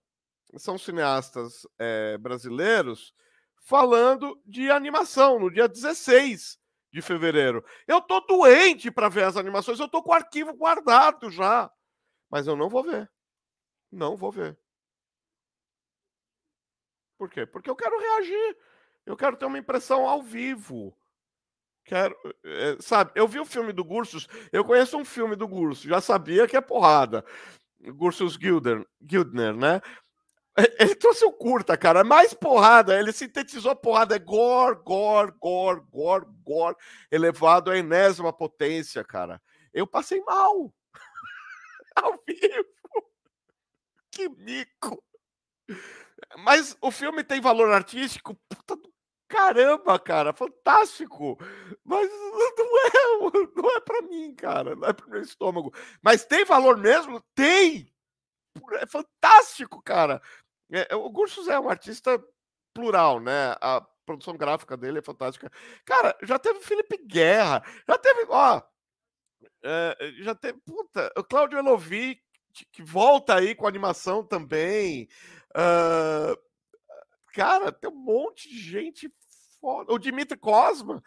são cineastas é, brasileiros falando de animação, no dia 16 de fevereiro. Eu tô doente para ver as animações, eu tô com o arquivo guardado já. Mas eu não vou ver. Não vou ver. Por quê? Porque eu quero reagir. Eu quero ter uma impressão ao vivo. Quero, é, sabe? Eu vi o filme do Gursus, eu conheço um filme do Gursus, já sabia que é porrada. Gursus Gildner, Gildner né? Ele trouxe o curta, cara. Mais porrada. Ele sintetizou a porrada. É gore, gore, gore, gore, gore. Elevado à enésima potência, cara. Eu passei mal. Ao vivo. Que mico. Mas o filme tem valor artístico. Puta do caramba, cara. Fantástico. Mas não é, não é pra mim, cara. Não é pro meu estômago. Mas tem valor mesmo? Tem! É fantástico, cara. É, é, o Gursus é um artista plural, né? A produção gráfica dele é fantástica. Cara, já teve Felipe Guerra, já teve, ó, é, já teve, puta, o Claudio Elovi, que volta aí com animação também. Uh, cara, tem um monte de gente foda. O Dimitri Cosma,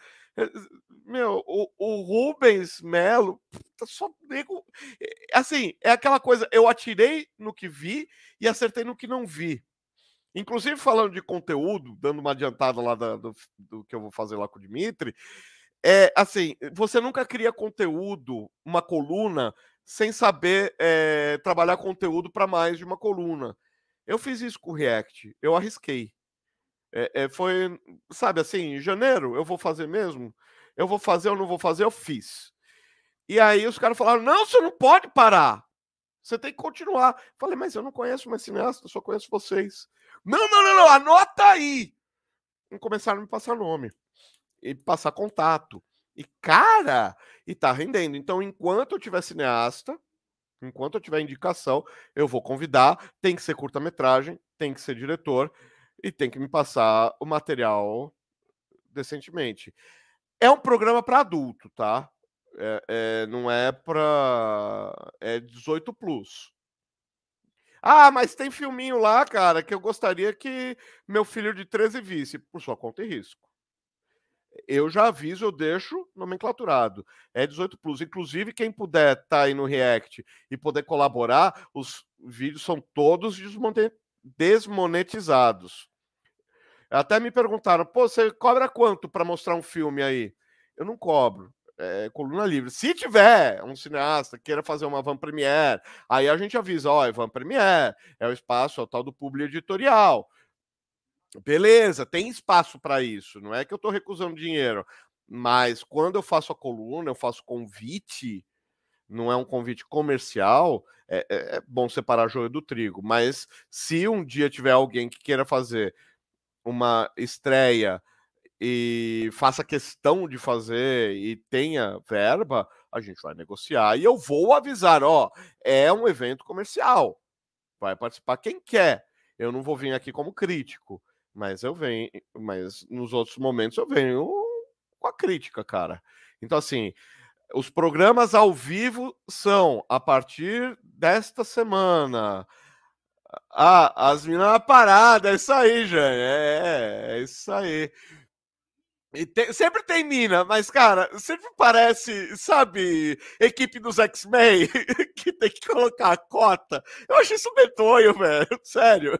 meu, o, o Rubens Melo, tá só nego. Eh, assim, é aquela coisa, eu atirei no que vi e acertei no que não vi. Inclusive, falando de conteúdo, dando uma adiantada lá da, do, do, que eu vou fazer lá com o Dimitri, é assim, você nunca cria conteúdo, uma coluna, sem saber é, trabalhar conteúdo para mais de uma coluna. Eu fiz isso com o React, eu arrisquei. É, é, foi, sabe assim, em janeiro eu vou fazer mesmo? Eu vou fazer ou não vou fazer? Eu fiz. E aí os caras falaram: não, você não pode parar. Você tem que continuar. Falei, mas eu não conheço mais cineasta, só conheço vocês. Não, não, não, não, anota aí. E começaram a me passar nome e passar contato. E, cara, e tá rendendo. Então, enquanto eu tiver cineasta, enquanto eu tiver indicação, eu vou convidar. Tem que ser curta-metragem, tem que ser diretor e tem que me passar o material decentemente. É um programa para adulto, tá? É, é, não é para é 18 plus. Ah, mas tem filminho lá, cara, que eu gostaria que meu filho de 13 visse, por sua conta e risco. Eu já aviso, eu deixo nomenclaturado. É 18 plus. Inclusive, quem puder estar tá aí no React e poder colaborar, os vídeos são todos desmonetizados. Até me perguntaram, pô, você cobra quanto para mostrar um filme aí? Eu não cobro. É, coluna livre. Se tiver um cineasta que queira fazer uma van premiere, aí a gente avisa, ó, é van premiere, é o espaço, é o tal do publi editorial. Beleza, tem espaço para isso. Não é que eu estou recusando dinheiro, mas quando eu faço a coluna, eu faço convite, não é um convite comercial, é, é, é bom separar joio do trigo. Mas se um dia tiver alguém que queira fazer uma estreia e faça questão de fazer e tenha verba, a gente vai negociar e eu vou avisar, ó, é um evento comercial. Vai participar quem quer. Eu não vou vir aqui como crítico, mas eu venho, mas nos outros momentos eu venho com a crítica, cara. Então assim, os programas ao vivo são a partir desta semana. Ah, as minas na parada, é isso aí, Jane. É, é isso aí. E sempre tem mina, mas, cara, sempre parece, sabe, equipe dos X-Men que tem que colocar a cota. Eu acho isso medonho, velho. Sério.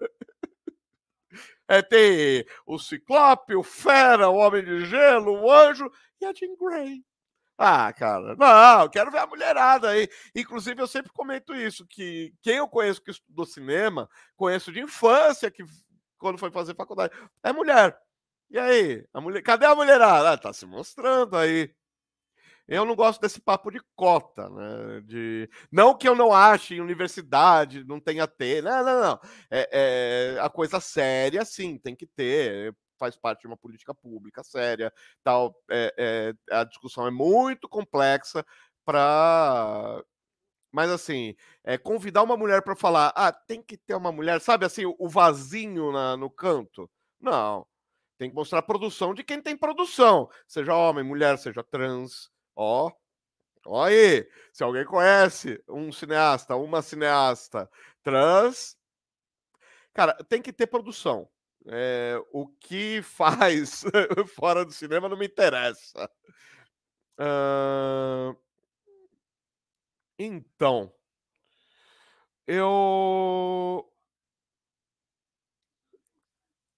É, tem o Ciclope, o Fera, o Homem de Gelo, o Anjo e a Jean Grey. Ah, cara, não, quero ver a mulherada aí. Inclusive, eu sempre comento isso: que quem eu conheço que estudou cinema, conheço de infância, que quando foi fazer faculdade, é mulher. E aí? A mulher, cadê a mulherada? Ah, tá se mostrando aí. Eu não gosto desse papo de cota, né? De... Não que eu não ache universidade, não tenha ter. Não, não, não. É, é, a coisa séria, sim, tem que ter faz parte de uma política pública séria, tal. É, é, a discussão é muito complexa para mas assim, é, convidar uma mulher para falar, ah, tem que ter uma mulher, sabe assim, o vazinho na, no canto? Não. Tem que mostrar a produção de quem tem produção, seja homem, mulher, seja trans. Ó, ó aí. Se alguém conhece um cineasta, uma cineasta trans, cara, tem que ter produção. É, o que faz fora do cinema não me interessa. Uh, então, eu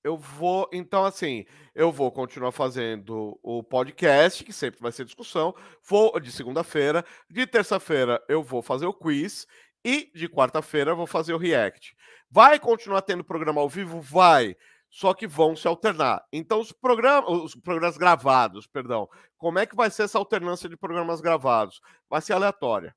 eu vou, então assim, eu vou continuar fazendo o podcast, que sempre vai ser discussão, vou de segunda-feira, de terça-feira eu vou fazer o quiz e de quarta-feira eu vou fazer o react. Vai continuar tendo programa ao vivo? Vai só que vão se alternar. Então, os programas, os programas gravados, perdão, como é que vai ser essa alternância de programas gravados? Vai ser aleatória.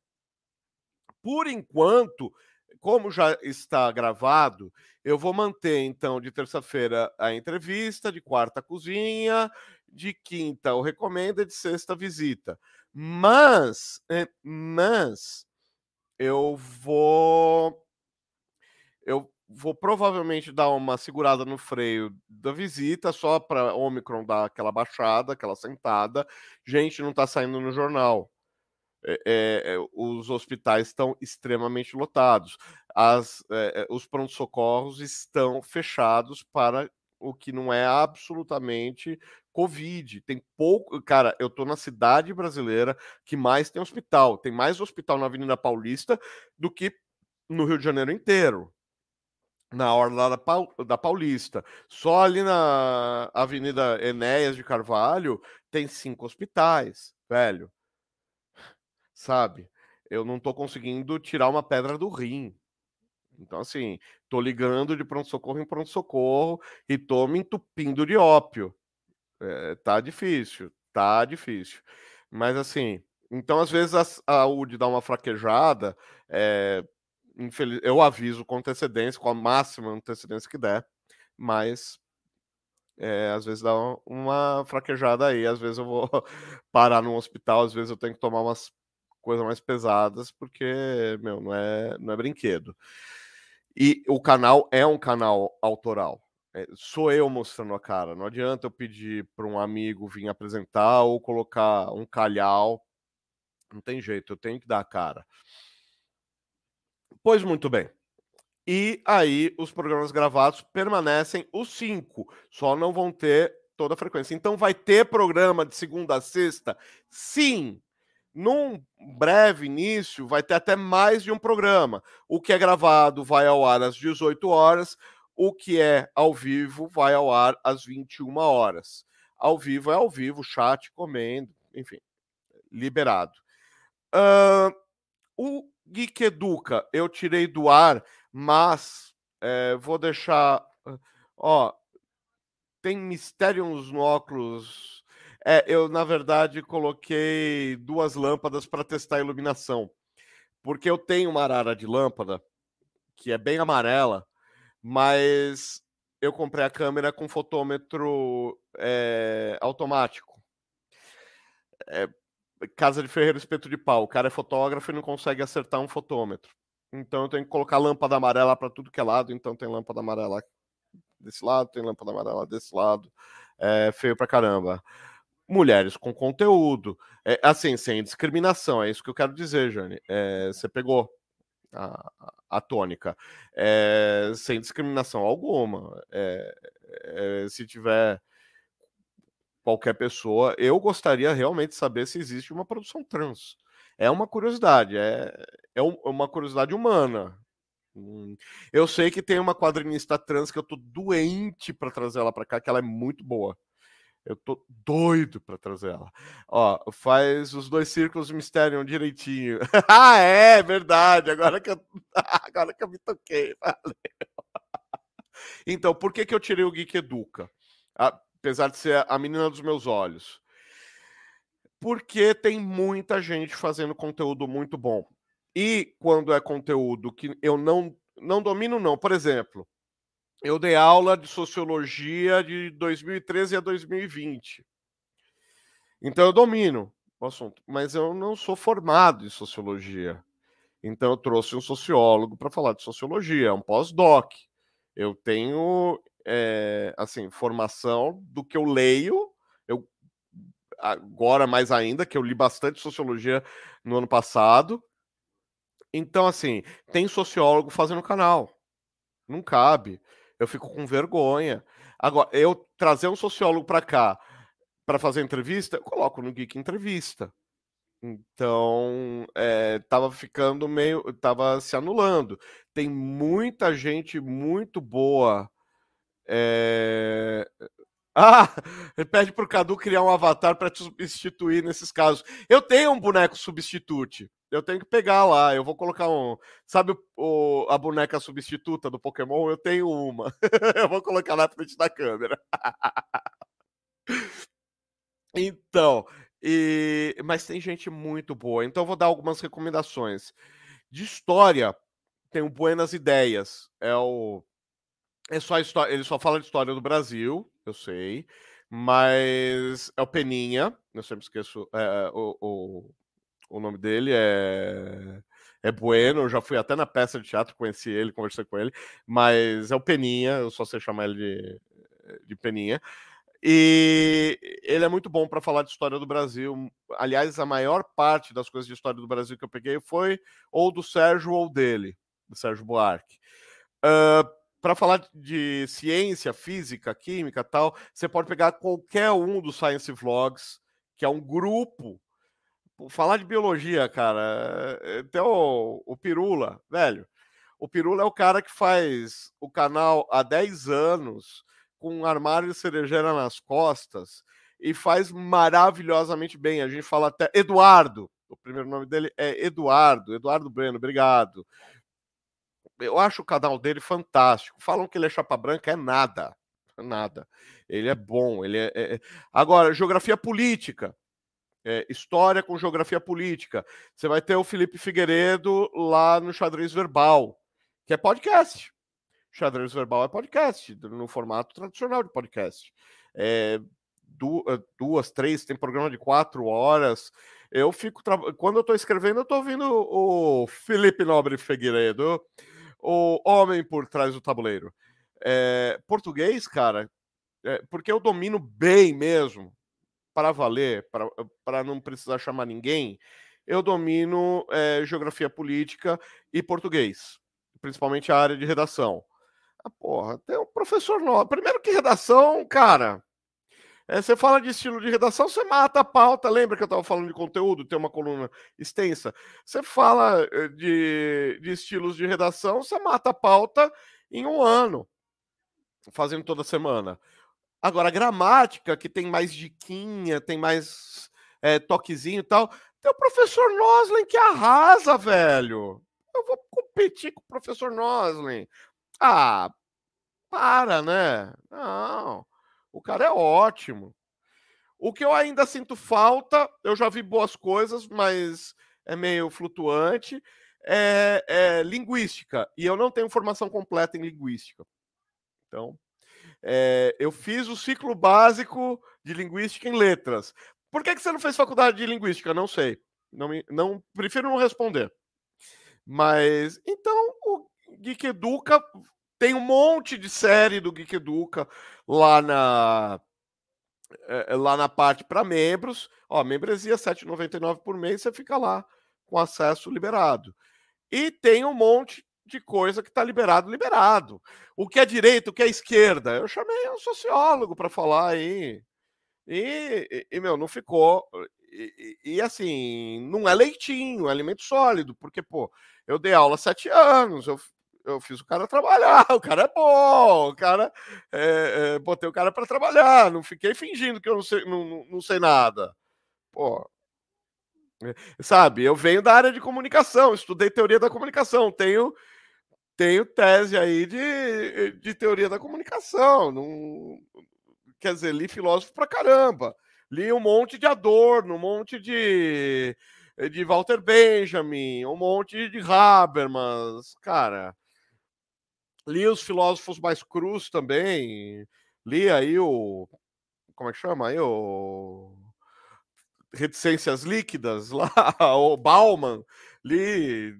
Por enquanto, como já está gravado, eu vou manter, então, de terça-feira a entrevista, de quarta a cozinha, de quinta o recomenda, de sexta visita. Mas, eh, mas, eu vou. Eu vou provavelmente dar uma segurada no freio da visita, só para Omicron dar aquela baixada, aquela sentada. Gente, não está saindo no jornal. É, é, os hospitais estão extremamente lotados. As, é, os prontos-socorros estão fechados para o que não é absolutamente Covid. Tem pouco. Cara, eu tô na cidade brasileira que mais tem hospital. Tem mais hospital na Avenida Paulista do que no Rio de Janeiro inteiro. Na hora da, da Paulista. Só ali na Avenida Enéas de Carvalho tem cinco hospitais, velho. Sabe? Eu não tô conseguindo tirar uma pedra do rim. Então, assim, tô ligando de pronto-socorro em pronto-socorro e tô me entupindo de ópio. É, tá difícil, tá difícil. Mas, assim, então, às vezes, a saúde dá uma fraquejada. É, infeliz... Eu aviso com antecedência, com a máxima antecedência que der, mas é, às vezes dá uma fraquejada aí, às vezes eu vou parar no hospital, às vezes eu tenho que tomar umas coisas mais pesadas, porque, meu, não é, não é brinquedo. E o canal é um canal autoral. É, sou eu mostrando a cara. Não adianta eu pedir para um amigo vir apresentar ou colocar um calhau. Não tem jeito, eu tenho que dar a cara. Pois muito bem. E aí os programas gravados permanecem os cinco, só não vão ter toda a frequência. Então vai ter programa de segunda a sexta? Sim, num breve início, vai ter até mais de um programa. O que é gravado vai ao ar às 18 horas, o que é ao vivo vai ao ar às 21 horas. Ao vivo é ao vivo, chat, comendo, enfim, liberado. Uh, o Geek Educa eu tirei do ar, mas é, vou deixar. Ó, tem Mysteriums no óculos é, eu, na verdade, coloquei duas lâmpadas para testar a iluminação. Porque eu tenho uma arara de lâmpada que é bem amarela, mas eu comprei a câmera com fotômetro é, automático. É, casa de ferreiro espeto de pau. O cara é fotógrafo e não consegue acertar um fotômetro. Então eu tenho que colocar lâmpada amarela para tudo que é lado. Então tem lâmpada amarela desse lado, tem lâmpada amarela desse lado. É feio pra caramba mulheres com conteúdo. É, assim, sem discriminação, é isso que eu quero dizer, Jane. É, você pegou a, a tônica. É, sem discriminação alguma. É, é, se tiver qualquer pessoa, eu gostaria realmente de saber se existe uma produção trans. É uma curiosidade, é, é uma curiosidade humana. Hum, eu sei que tem uma quadrinista trans que eu tô doente para trazer ela para cá, que ela é muito boa. Eu tô doido para trazer ela. Ó, faz os dois círculos de mistério direitinho. ah, é, verdade. Agora que eu, agora que eu me toquei. Valeu. Então, por que, que eu tirei o Geek Educa? Apesar de ser a menina dos meus olhos. Porque tem muita gente fazendo conteúdo muito bom. E quando é conteúdo que eu não, não domino, não. Por exemplo, eu dei aula de sociologia de 2013 a 2020. Então eu domino o assunto, mas eu não sou formado em sociologia. Então eu trouxe um sociólogo para falar de sociologia, é um pós-doc. Eu tenho é, assim formação do que eu leio. Eu agora mais ainda que eu li bastante sociologia no ano passado. Então assim tem sociólogo fazendo canal. Não cabe eu fico com vergonha. Agora, eu trazer um sociólogo para cá para fazer entrevista, eu coloco no Geek Entrevista. Então, é, tava ficando meio. tava se anulando. Tem muita gente muito boa. É... Ah, pede pro Cadu criar um avatar para te substituir nesses casos. Eu tenho um boneco substitute. Eu tenho que pegar lá. Eu vou colocar um. Sabe o, a boneca substituta do Pokémon? Eu tenho uma. eu vou colocar na frente da câmera. então, e... mas tem gente muito boa. Então, eu vou dar algumas recomendações. De história, tem o Buenas Ideias. É o. É só história. Ele só fala de história do Brasil, eu sei. Mas é o Peninha. Eu sempre esqueço é, o, o o nome dele é é Bueno, eu já fui até na peça de teatro, conheci ele, conversei com ele, mas é o Peninha, eu só sei chamar ele de, de Peninha. E ele é muito bom para falar de história do Brasil. Aliás, a maior parte das coisas de história do Brasil que eu peguei foi ou do Sérgio ou dele, do Sérgio Buarque. Uh, para falar de ciência, física, química tal, você pode pegar qualquer um dos Science Vlogs, que é um grupo. Falar de biologia, cara, é, tem o, o Pirula, velho. O Pirula é o cara que faz o canal há 10 anos, com um armário de cerejeira nas costas, e faz maravilhosamente bem. A gente fala até Eduardo, o primeiro nome dele é Eduardo, Eduardo Breno, obrigado. Eu acho o canal dele fantástico. Falam que ele é chapa branca, é nada. É nada. Ele é bom. Ele é, é... é agora, geografia política. É, história com geografia política. Você vai ter o Felipe Figueiredo lá no Xadrez Verbal, que é podcast. Xadrez Verbal é podcast, no formato tradicional de podcast. É, duas, três, tem programa de quatro horas. Eu fico. Tra... Quando eu estou escrevendo, eu estou ouvindo o Felipe Nobre Figueiredo o homem por trás do tabuleiro. É, português, cara, é, porque eu domino bem mesmo, para valer, para não precisar chamar ninguém, eu domino é, geografia política e português, principalmente a área de redação. Ah, porra, tem um professor novo. Primeiro que redação, cara, é, você fala de estilo de redação, você mata a pauta. Lembra que eu estava falando de conteúdo, tem uma coluna extensa? Você fala eh, de, de estilos de redação, você mata a pauta em um ano, fazendo toda semana. Agora, gramática, que tem mais diquinha, tem mais é, toquezinho e tal, tem o professor Noslin que arrasa, velho. Eu vou competir com o professor Noslin. Ah, para, né? Não. O cara é ótimo. O que eu ainda sinto falta, eu já vi boas coisas, mas é meio flutuante, é, é linguística. E eu não tenho formação completa em linguística. Então, é, eu fiz o ciclo básico de linguística em letras. Por que, que você não fez faculdade de linguística? Não sei. Não, não prefiro não responder. Mas então o Geek Educa tem um monte de série do Geek Educa lá na é, lá na parte para membros. Ó, membresia R$ 7,99 por mês, você fica lá com acesso liberado. E tem um monte de coisa que está liberado, liberado. O que é direita, o que é esquerda. Eu chamei um sociólogo para falar aí. E, e, meu, não ficou. E, e, assim, não é leitinho, é alimento sólido, porque, pô, eu dei aula sete anos, eu eu fiz o cara trabalhar, o cara é bom, o cara é, é, botei o cara para trabalhar, não fiquei fingindo que eu não sei, não, não sei nada. Pô, é, sabe, eu venho da área de comunicação, estudei teoria da comunicação, tenho tenho tese aí de, de teoria da comunicação, não, quer dizer, li filósofo pra caramba, li um monte de Adorno, um monte de de Walter Benjamin, um monte de Habermas, cara, Li os filósofos mais crus também. Li aí o. Como é que chama aí? O. Reticências líquidas lá, o Bauman. Li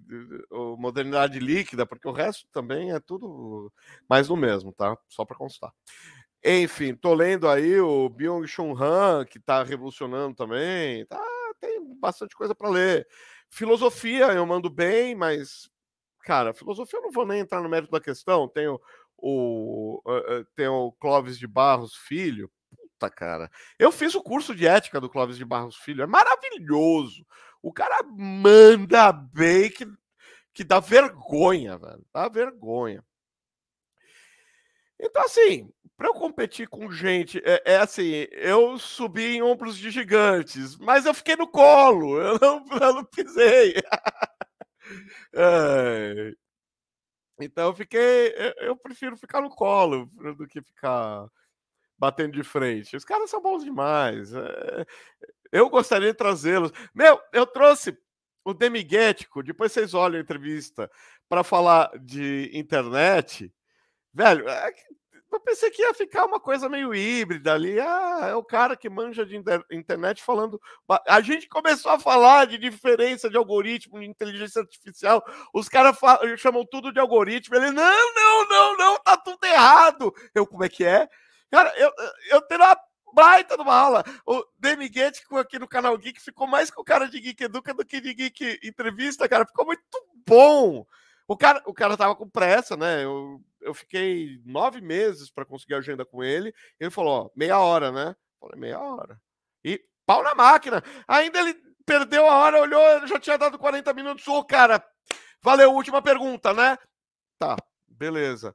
o Modernidade Líquida, porque o resto também é tudo mais do mesmo, tá? Só para constar. Enfim, tô lendo aí o Byung-Chun Han, que tá revolucionando também. Tá, tem bastante coisa para ler. Filosofia eu mando bem, mas cara, filosofia eu não vou nem entrar no mérito da questão. Tem o, o, tem o Clóvis de Barros Filho. Puta, cara. Eu fiz o curso de ética do Clóvis de Barros Filho. É maravilhoso. O cara manda bem que, que dá vergonha, velho. Dá vergonha. Então, assim, para eu competir com gente, é, é, assim, eu subi em ombros de gigantes, mas eu fiquei no colo, eu não, eu não pisei. É. Então eu fiquei. Eu prefiro ficar no colo do que ficar batendo de frente. Os caras são bons demais. É, eu gostaria de trazê-los. Meu, eu trouxe o Demiguético, depois vocês olham a entrevista, para falar de internet. Velho, é eu pensei que ia ficar uma coisa meio híbrida ali. Ah, é o cara que manja de internet falando. A gente começou a falar de diferença de algoritmo, de inteligência artificial. Os caras chamam tudo de algoritmo. Ele, não, não, não, não, tá tudo errado. Eu, como é que é? Cara, eu, eu tenho uma baita de uma aula. O Demi Guete aqui no canal Geek ficou mais com o cara de Geek Educa do que de Geek Entrevista, cara. Ficou muito bom. O cara, o cara tava com pressa, né? Eu eu fiquei nove meses para conseguir agenda com ele. Ele falou: ó, meia hora, né? Eu falei, meia hora. E pau na máquina. Ainda ele perdeu a hora, olhou, já tinha dado 40 minutos. Ô, cara, valeu, última pergunta, né? Tá, beleza.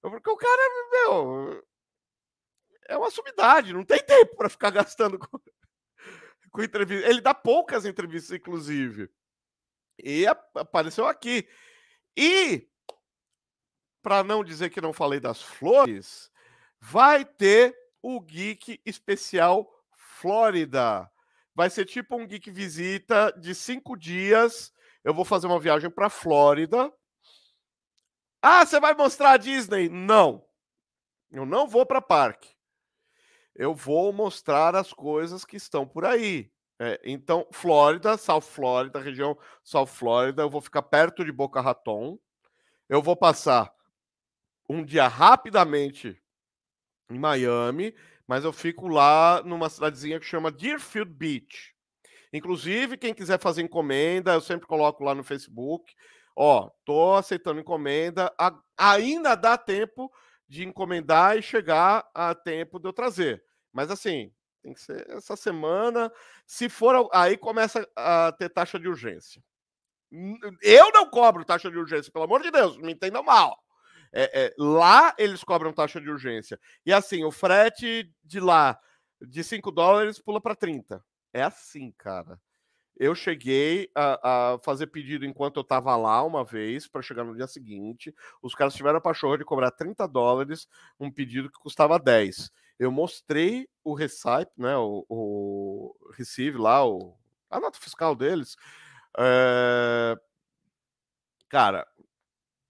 Porque o cara, meu, é uma sumidade, não tem tempo para ficar gastando com, com entrevista. Ele dá poucas entrevistas, inclusive. E apareceu aqui. E, para não dizer que não falei das flores, vai ter o Geek Especial Flórida. Vai ser tipo um Geek Visita de cinco dias. Eu vou fazer uma viagem para Flórida. Ah, você vai mostrar a Disney? Não. Eu não vou para parque eu vou mostrar as coisas que estão por aí. É, então, Flórida, South Florida, região South Florida, eu vou ficar perto de Boca Raton. Eu vou passar um dia rapidamente em Miami, mas eu fico lá numa cidadezinha que chama Deerfield Beach. Inclusive, quem quiser fazer encomenda, eu sempre coloco lá no Facebook. Ó, tô aceitando encomenda. A, ainda dá tempo de encomendar e chegar a tempo de eu trazer. Mas assim, tem que ser essa semana. Se for, aí começa a ter taxa de urgência. Eu não cobro taxa de urgência, pelo amor de Deus, me entendam mal. É, é, lá eles cobram taxa de urgência. E assim, o frete de lá de 5 dólares pula para 30. É assim, cara. Eu cheguei a, a, fazer pedido enquanto eu tava lá uma vez, para chegar no dia seguinte. Os caras tiveram a pachorra de cobrar 30 dólares, um pedido que custava 10 eu mostrei o Recipe, né, o, o Receive lá, o, a nota fiscal deles. É, cara,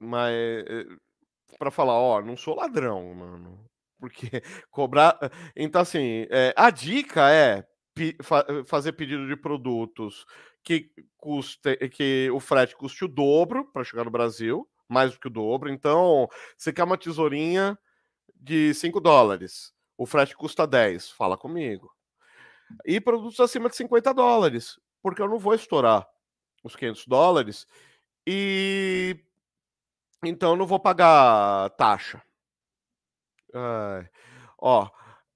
mas eh, para falar, ó, não sou ladrão, mano. Porque cobrar. Então, assim, é, a dica é fazer pedido de produtos que custe, que o frete custe o dobro para chegar no Brasil, mais do que o dobro. Então, você quer uma tesourinha de 5 dólares o frete custa 10, fala comigo. E produtos acima de 50 dólares, porque eu não vou estourar os 500 dólares e então eu não vou pagar taxa. ó,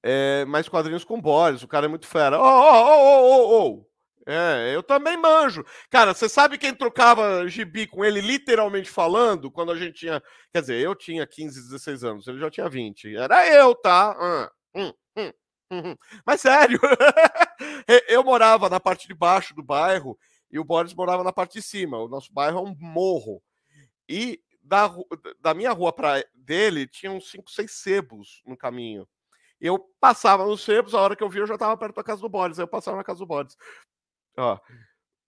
é, mais quadrinhos com Boris, o cara é muito fera. Ô, ô, ô, ô, ô, É, eu também manjo. Cara, você sabe quem trocava gibi com ele, literalmente falando, quando a gente tinha. Quer dizer, eu tinha 15, 16 anos, ele já tinha 20. Era eu, tá? Ah. Hum, hum, hum, Mas sério, eu morava na parte de baixo do bairro e o Boris morava na parte de cima. O nosso bairro é um morro. E da, da minha rua para dele tinha uns 5, 6 sebos no caminho. Eu passava nos sebos, a hora que eu vi, eu já estava perto da casa do Boris. Aí eu passava na casa do Boris. Ó,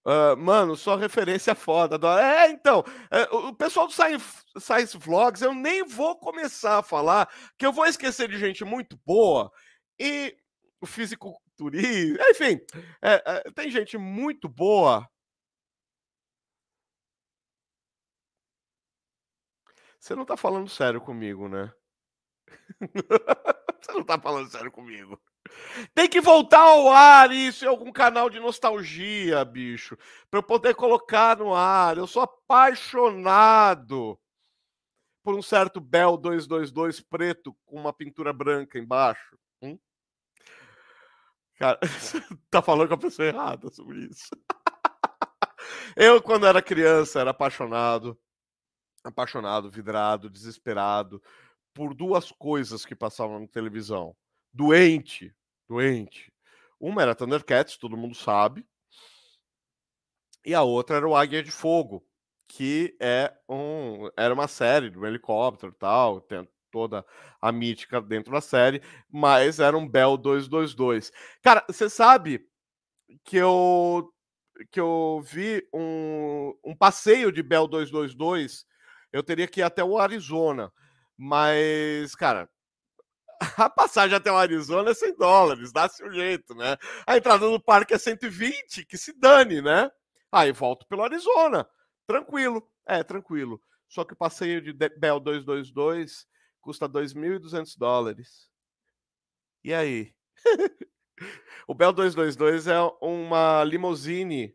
Uh, mano, só referência foda. É, então, é, o pessoal do Science Vlogs, eu nem vou começar a falar, que eu vou esquecer de gente muito boa e o fisiculturismo, enfim, é, é, tem gente muito boa. Você não tá falando sério comigo, né? Você não tá falando sério comigo. Tem que voltar ao ar isso em algum canal de nostalgia, bicho, para eu poder colocar no ar. Eu sou apaixonado por um certo Bell 222 preto com uma pintura branca embaixo. Hum? Cara, tá falando com a pessoa errada sobre isso. eu, quando era criança, era apaixonado, apaixonado, vidrado, desesperado por duas coisas que passavam na televisão doente, doente. Uma era Thundercats, todo mundo sabe. E a outra era o Águia de Fogo, que é um, era uma série de um helicóptero e tal, tem toda a mítica dentro da série, mas era um Bell 222. Cara, você sabe que eu que eu vi um, um passeio de Bell 222, eu teria que ir até o Arizona, mas, cara, a passagem até o Arizona é 100 dólares, dá-se um jeito, né? A entrada no parque é 120, que se dane, né? Aí volto pelo Arizona, tranquilo, é, tranquilo. Só que o passeio de Bell 222 custa 2.200 dólares. E aí? o Bell 222 é uma limousine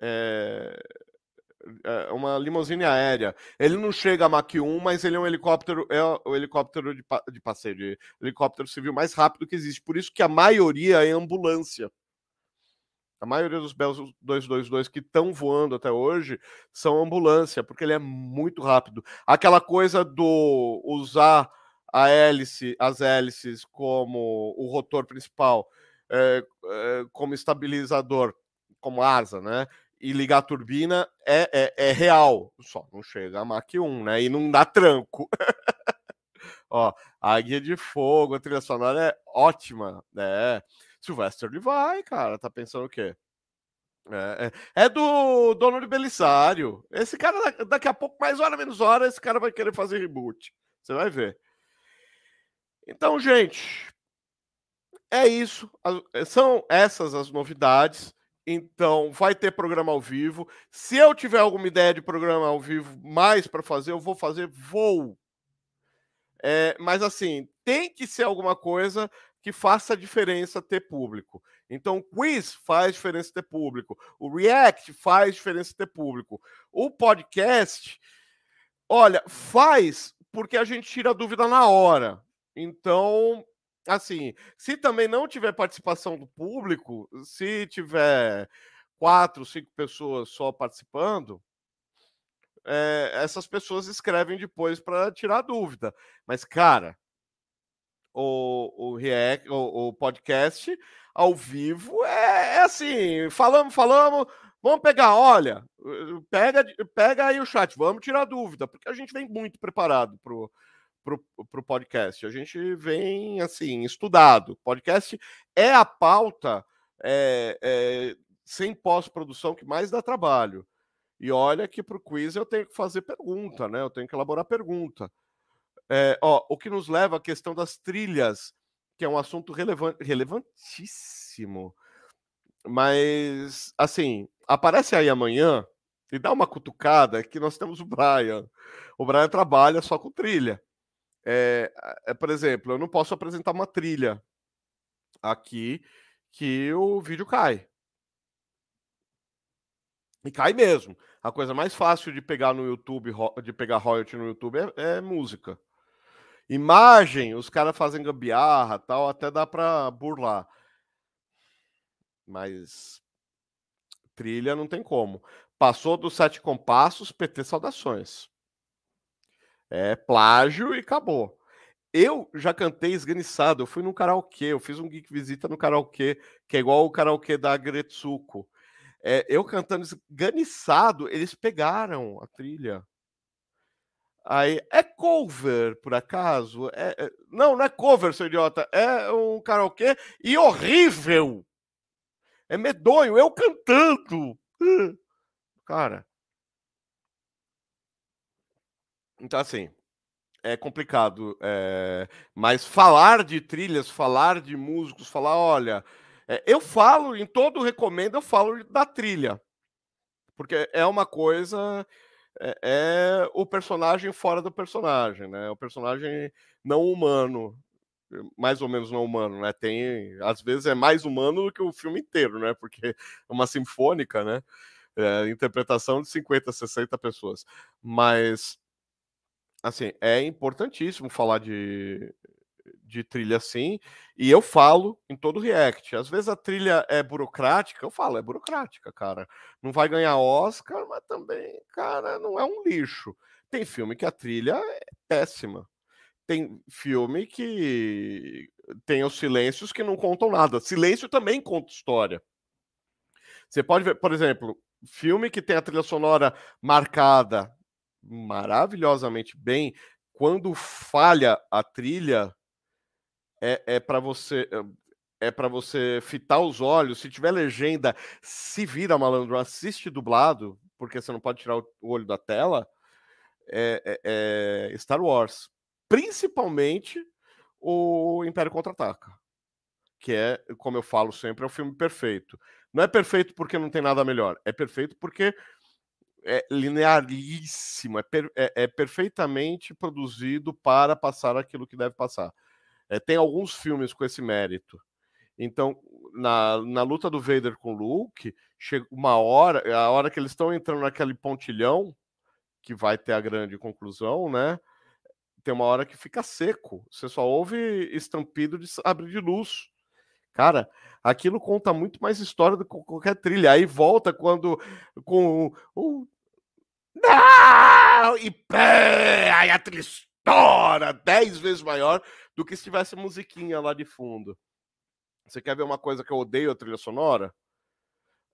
é, é uma limusine aérea. Ele não chega a Mach 1, mas ele é um helicóptero, é o helicóptero de, de passeio, de helicóptero civil mais rápido que existe. Por isso que a maioria é ambulância. A maioria dos Bell 222 que estão voando até hoje são ambulância, porque ele é muito rápido. Aquela coisa do usar a hélice, as hélices como o rotor principal, é, é, como estabilizador, como asa, né? E ligar a turbina é, é, é, real, só não chega a Mach 1, né? E não dá tranco. Ó, a Guia de Fogo, a trilha sonora é ótima, né? Sylvester vai, cara, tá pensando o quê? É, é, é, do dono de Belisário. Esse cara, daqui a pouco, mais hora menos hora, esse cara vai querer fazer reboot. Você vai ver. Então, gente, é isso. São essas as novidades. Então, vai ter programa ao vivo. Se eu tiver alguma ideia de programa ao vivo mais para fazer, eu vou fazer, vou. É, mas assim, tem que ser alguma coisa que faça diferença ter público. Então, o quiz faz diferença ter público. O React faz diferença ter público. O podcast, olha, faz porque a gente tira a dúvida na hora. Então, assim, se também não tiver participação do público, se tiver quatro, cinco pessoas só participando, é, essas pessoas escrevem depois para tirar dúvida. Mas, cara, o, o, react, o, o podcast ao vivo é, é, assim: falamos, falamos, vamos pegar, olha, pega, pega aí o chat, vamos tirar dúvida, porque a gente vem muito preparado pro para o podcast. A gente vem assim, estudado. Podcast é a pauta é, é, sem pós-produção que mais dá trabalho. E olha que para o quiz eu tenho que fazer pergunta, né? Eu tenho que elaborar pergunta. É, ó, o que nos leva à questão das trilhas, que é um assunto relevante, relevantíssimo. Mas, assim, aparece aí amanhã e dá uma cutucada que nós temos o Brian. O Brian trabalha só com trilha. É, é, por exemplo, eu não posso apresentar uma trilha aqui que o vídeo cai. E cai mesmo. A coisa mais fácil de pegar no YouTube, de pegar royalty no YouTube é, é música. Imagem, os caras fazem gambiarra, tal, até dá para burlar. Mas trilha não tem como. Passou dos sete compassos, PT saudações. É plágio e acabou. Eu já cantei esganiçado, eu fui num karaokê, eu fiz um geek visita no karaokê, que é igual o karaokê da Gretsuko. É, eu cantando esganiçado, eles pegaram a trilha. Aí, é cover, por acaso? É, é, não, não é cover, seu idiota. É um karaokê e horrível. É medonho, eu cantando. Cara, Então, assim, é complicado. É... Mas falar de trilhas, falar de músicos, falar, olha, é, eu falo, em todo recomendo, eu falo da trilha. Porque é uma coisa. É, é o personagem fora do personagem, né? O personagem não humano, mais ou menos não humano, né? Tem, às vezes é mais humano do que o filme inteiro, né? Porque é uma sinfônica, né? É, interpretação de 50, 60 pessoas. Mas assim, é importantíssimo falar de, de trilha assim, e eu falo em todo react. Às vezes a trilha é burocrática, eu falo, é burocrática, cara. Não vai ganhar Oscar, mas também, cara, não é um lixo. Tem filme que a trilha é péssima. Tem filme que tem os silêncios que não contam nada. Silêncio também conta história. Você pode ver, por exemplo, filme que tem a trilha sonora marcada maravilhosamente bem. Quando falha a trilha, é, é para você é para você fitar os olhos. Se tiver legenda, se vira malandro, assiste dublado, porque você não pode tirar o olho da tela. É, é, é Star Wars, principalmente o Império Contra-Ataca, que é, como eu falo sempre, é o filme perfeito. Não é perfeito porque não tem nada melhor, é perfeito porque é linearíssimo, é, per, é, é, perfeitamente produzido para passar aquilo que deve passar. É, tem alguns filmes com esse mérito. Então, na, na luta do Vader com o Luke, chega uma hora, a hora que eles estão entrando naquele pontilhão, que vai ter a grande conclusão, né? Tem uma hora que fica seco. Você só ouve estampido de abrir de luz. Cara, aquilo conta muito mais história do que qualquer trilha. Aí volta quando com o. Não! E pé! Aí a trilha estoura dez vezes maior do que se tivesse musiquinha lá de fundo. Você quer ver uma coisa que eu odeio a trilha sonora?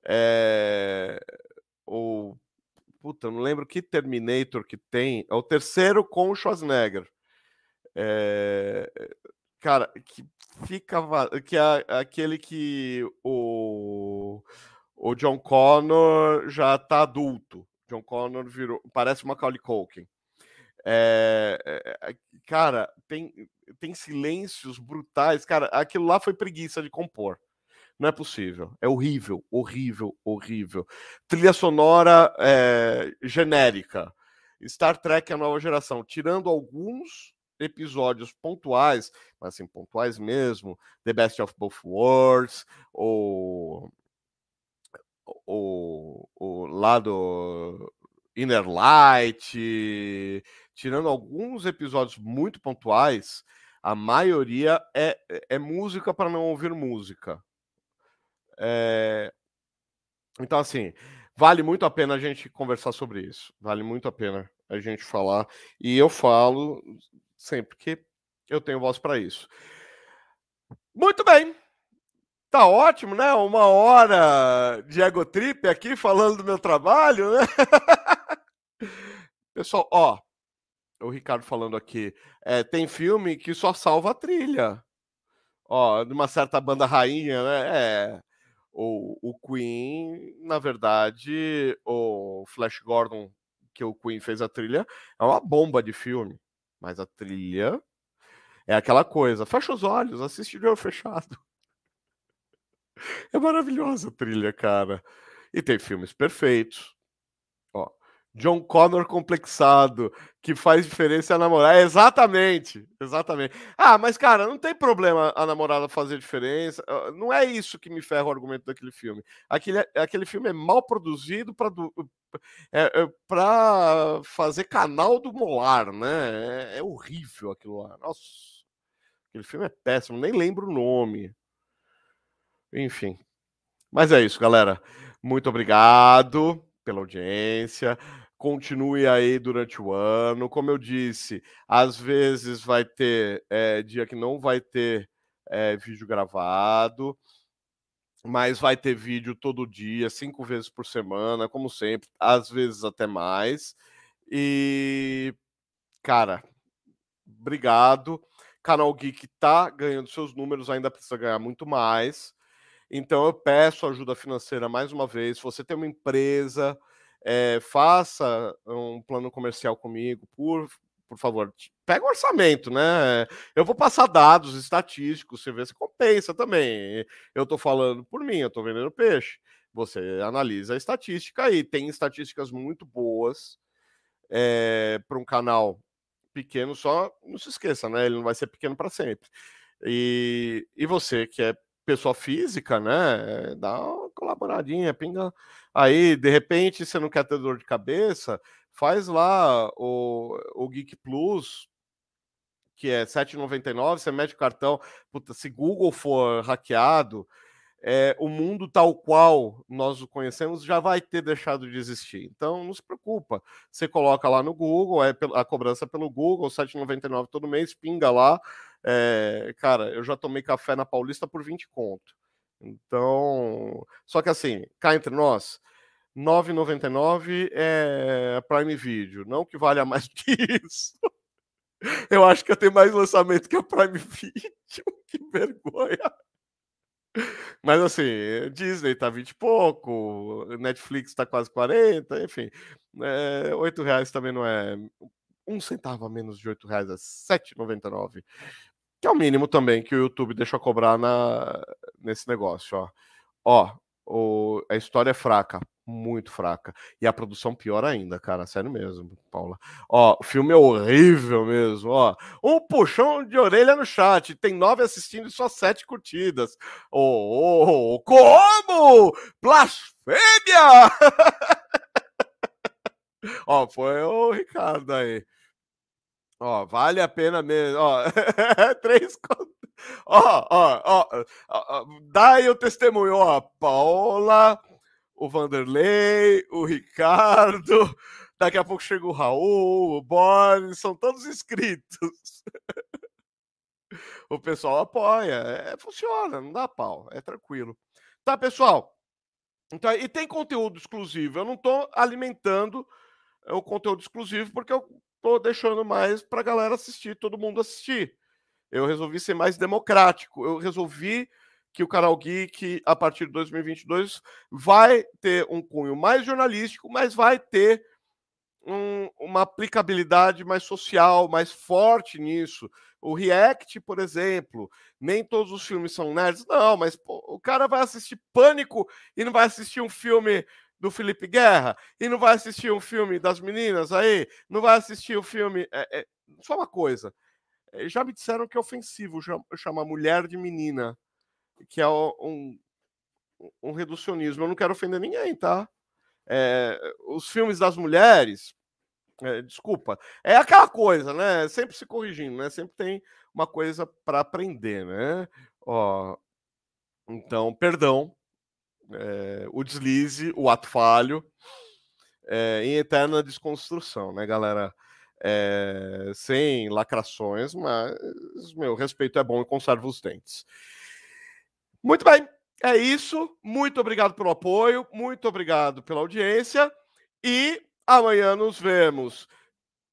É. O. Puta, não lembro que Terminator que tem. É o terceiro com o Schwarzenegger. É... Cara, que fica. Que é aquele que o. O John Connor já tá adulto. John Connor virou. Parece uma Macaulay Culkin. É, é, cara, tem, tem silêncios brutais. Cara, aquilo lá foi preguiça de compor. Não é possível. É horrível, horrível, horrível. Trilha sonora é, genérica. Star Trek a nova geração, tirando alguns episódios pontuais, mas assim, pontuais mesmo, The Best of Both Worlds, ou o, o lado Inner Light, tirando alguns episódios muito pontuais, a maioria é, é música para não ouvir música. É... Então, assim, vale muito a pena a gente conversar sobre isso. Vale muito a pena a gente falar. E eu falo sempre que eu tenho voz para isso. Muito bem. Tá ótimo, né? Uma hora de ego trip aqui falando do meu trabalho, né? Pessoal, ó, o Ricardo falando aqui, é, tem filme que só salva a trilha. Ó, de uma certa banda rainha, né? É, o, o Queen, na verdade, o Flash Gordon, que o Queen fez a trilha, é uma bomba de filme. Mas a trilha é aquela coisa. Fecha os olhos, assiste de olho fechado. É maravilhosa a trilha, cara. E tem filmes perfeitos. John Connor complexado, que faz diferença a namorada. É, exatamente, exatamente. Ah, mas cara, não tem problema a namorada fazer diferença. Ah, não é isso que me ferra o argumento daquele filme. Aquele, aquele filme é mal produzido para é, é para fazer canal do molar, né? É, é horrível aquilo lá. Nossa, aquele filme é péssimo, nem lembro o nome. Enfim. Mas é isso, galera. Muito obrigado pela audiência continue aí durante o ano. Como eu disse, às vezes vai ter é, dia que não vai ter é, vídeo gravado, mas vai ter vídeo todo dia, cinco vezes por semana, como sempre, às vezes até mais. E, cara, obrigado. Canal Geek tá ganhando seus números, ainda precisa ganhar muito mais. Então eu peço ajuda financeira mais uma vez. Se você tem uma empresa, é, faça um plano comercial comigo, por, por favor. Pega o orçamento, né? Eu vou passar dados estatísticos, você vê se compensa também. Eu estou falando por mim, eu estou vendendo peixe. Você analisa a estatística aí. Tem estatísticas muito boas é, eh, para um canal pequeno, só não se esqueça, né? Ele não vai ser pequeno para sempre. E, e você que é pessoa física, né? Dá colaboradinha, pinga. Aí, de repente, você não quer ter dor de cabeça, faz lá o, o Geek Plus, que é R$ 7,99, você mete o cartão. Puta, se Google for hackeado, é, o mundo tal qual nós o conhecemos já vai ter deixado de existir. Então, não se preocupa. Você coloca lá no Google, é a cobrança pelo Google, R$ 7,99 todo mês, pinga lá. É, cara, eu já tomei café na Paulista por 20 conto. Então, só que assim, cá entre nós, 9,99 é Prime Video, não que valha mais que isso. Eu acho que tenho mais lançamento que a Prime Video. Que vergonha. Mas assim, Disney tá 20 e pouco, Netflix tá quase 40, enfim. É, 8 reais também não é. Um centavo a menos de 8 reais é 7,99. Que é o mínimo também que o YouTube deixa cobrar na, nesse negócio, ó. Ó, o, a história é fraca, muito fraca. E a produção pior ainda, cara, sério mesmo, Paula. Ó, o filme é horrível mesmo, ó. Um puxão de orelha no chat, tem nove assistindo e só sete curtidas. Oh, oh como? Blasfêmia! ó, foi o Ricardo aí. Ó, vale a pena mesmo. Ó, três Ó, ó, ó, ó, dá aí o testemunho, ó, Paola, o Vanderlei, o Ricardo, daqui a pouco chega o Raul, o Boris, são todos inscritos. o pessoal apoia, é, funciona, não dá pau, é tranquilo. Tá, pessoal? Então, e tem conteúdo exclusivo. Eu não estou alimentando o conteúdo exclusivo porque eu estou deixando mais para a galera assistir, todo mundo assistir. Eu resolvi ser mais democrático. Eu resolvi que o Canal Geek, a partir de 2022, vai ter um cunho mais jornalístico, mas vai ter um, uma aplicabilidade mais social, mais forte nisso. O React, por exemplo, nem todos os filmes são nerds, não, mas pô, o cara vai assistir Pânico e não vai assistir um filme do Felipe Guerra, e não vai assistir um filme das meninas aí, não vai assistir o um filme. É, é, só uma coisa. Eh, já me disseram que é ofensivo chamar mulher de menina, que é um, um reducionismo. Eu não quero ofender ninguém, tá? É, os filmes das mulheres, é, desculpa, é aquela coisa, né? Sempre se corrigindo, né? Sempre tem uma coisa para aprender, né? Ó, então, perdão, é, o deslize, o ato falho, em eterna desconstrução, né, galera? é, sem lacrações, mas meu respeito é bom e conserva os dentes. Muito bem, é isso. Muito obrigado pelo apoio, muito obrigado pela audiência e amanhã nos vemos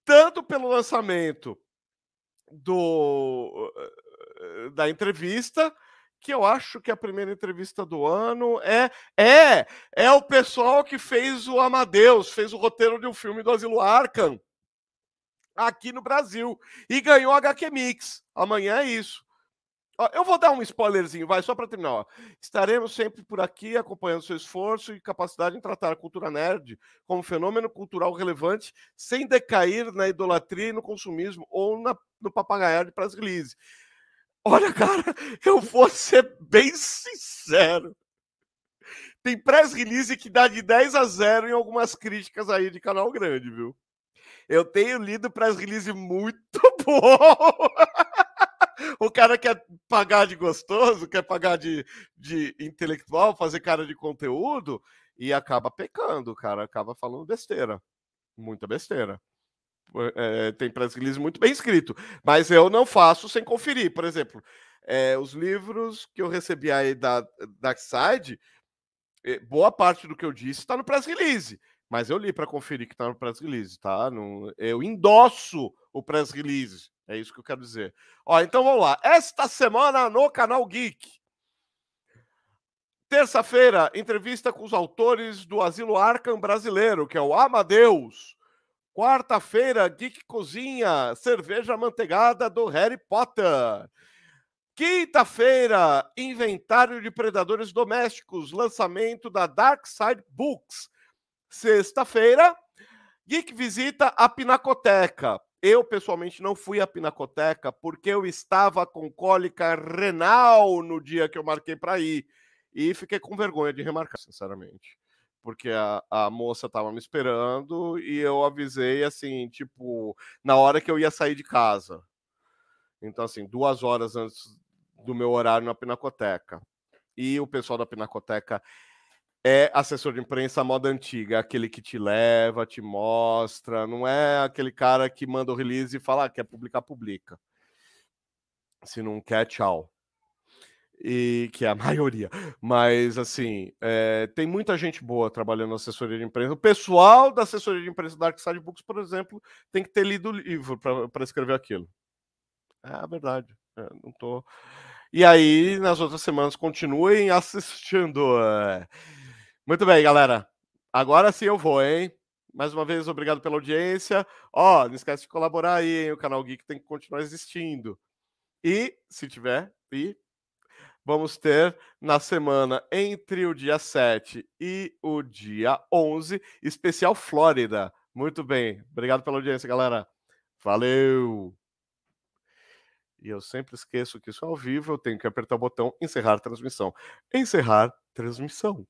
tanto pelo lançamento do da entrevista que eu acho que a primeira entrevista do ano é é é o pessoal que fez o Amadeus, fez o roteiro de um filme do Asilo Arkham aqui no Brasil e ganhou a HQ Mix. Amanhã é isso. Eu vou dar um spoilerzinho, vai, só para terminar. Ó. Estaremos sempre por aqui acompanhando seu esforço e capacidade em tratar a cultura nerd como fenômeno cultural relevante, sem decair na idolatria e no consumismo ou na, no papagaiar de press release. Olha, cara, eu vou ser bem sincero. Tem press release que dá de 10 a 0 em algumas críticas aí de canal grande, viu? Eu tenho lido press release muito bom. o cara quer pagar de gostoso, quer pagar de, de intelectual, fazer cara de conteúdo e acaba pecando, cara acaba falando besteira. Muita besteira. É, tem press release muito bem escrito, mas eu não faço sem conferir. Por exemplo, é, os livros que eu recebi aí da Darkside, eh, boa parte do que eu disse está no press release. Mas eu li para conferir que está no press release, tá? No, eu endosso o press release. É isso que eu quero dizer. Ó, então vamos lá. Esta semana no canal Geek. Terça-feira, entrevista com os autores do Asilo Arkham brasileiro, que é o Amadeus. Quarta-feira, Geek Cozinha, cerveja manteigada do Harry Potter. Quinta-feira, inventário de predadores domésticos, lançamento da Dark Side Books. Sexta-feira, Geek visita a Pinacoteca. Eu, pessoalmente, não fui à Pinacoteca porque eu estava com cólica renal no dia que eu marquei para ir. E fiquei com vergonha de remarcar, sinceramente. Porque a, a moça estava me esperando e eu avisei, assim, tipo, na hora que eu ia sair de casa. Então, assim, duas horas antes do meu horário na Pinacoteca. E o pessoal da Pinacoteca é assessor de imprensa moda antiga, aquele que te leva, te mostra, não é aquele cara que manda o release e fala, ah, quer publicar, publica. Se não quer, tchau. E que é a maioria. Mas, assim, é, tem muita gente boa trabalhando na assessoria de imprensa. O pessoal da assessoria de imprensa da Arkside Books, por exemplo, tem que ter lido o livro para escrever aquilo. É a verdade. É, não tô. E aí, nas outras semanas, continuem assistindo. É... Muito bem, galera. Agora sim eu vou, hein? Mais uma vez, obrigado pela audiência. Ó, não esquece de colaborar aí, hein? O canal Geek tem que continuar existindo. E, se tiver, e vamos ter na semana entre o dia 7 e o dia 11, especial Flórida. Muito bem, obrigado pela audiência, galera. Valeu! E eu sempre esqueço que isso é ao vivo, eu tenho que apertar o botão encerrar transmissão. Encerrar transmissão.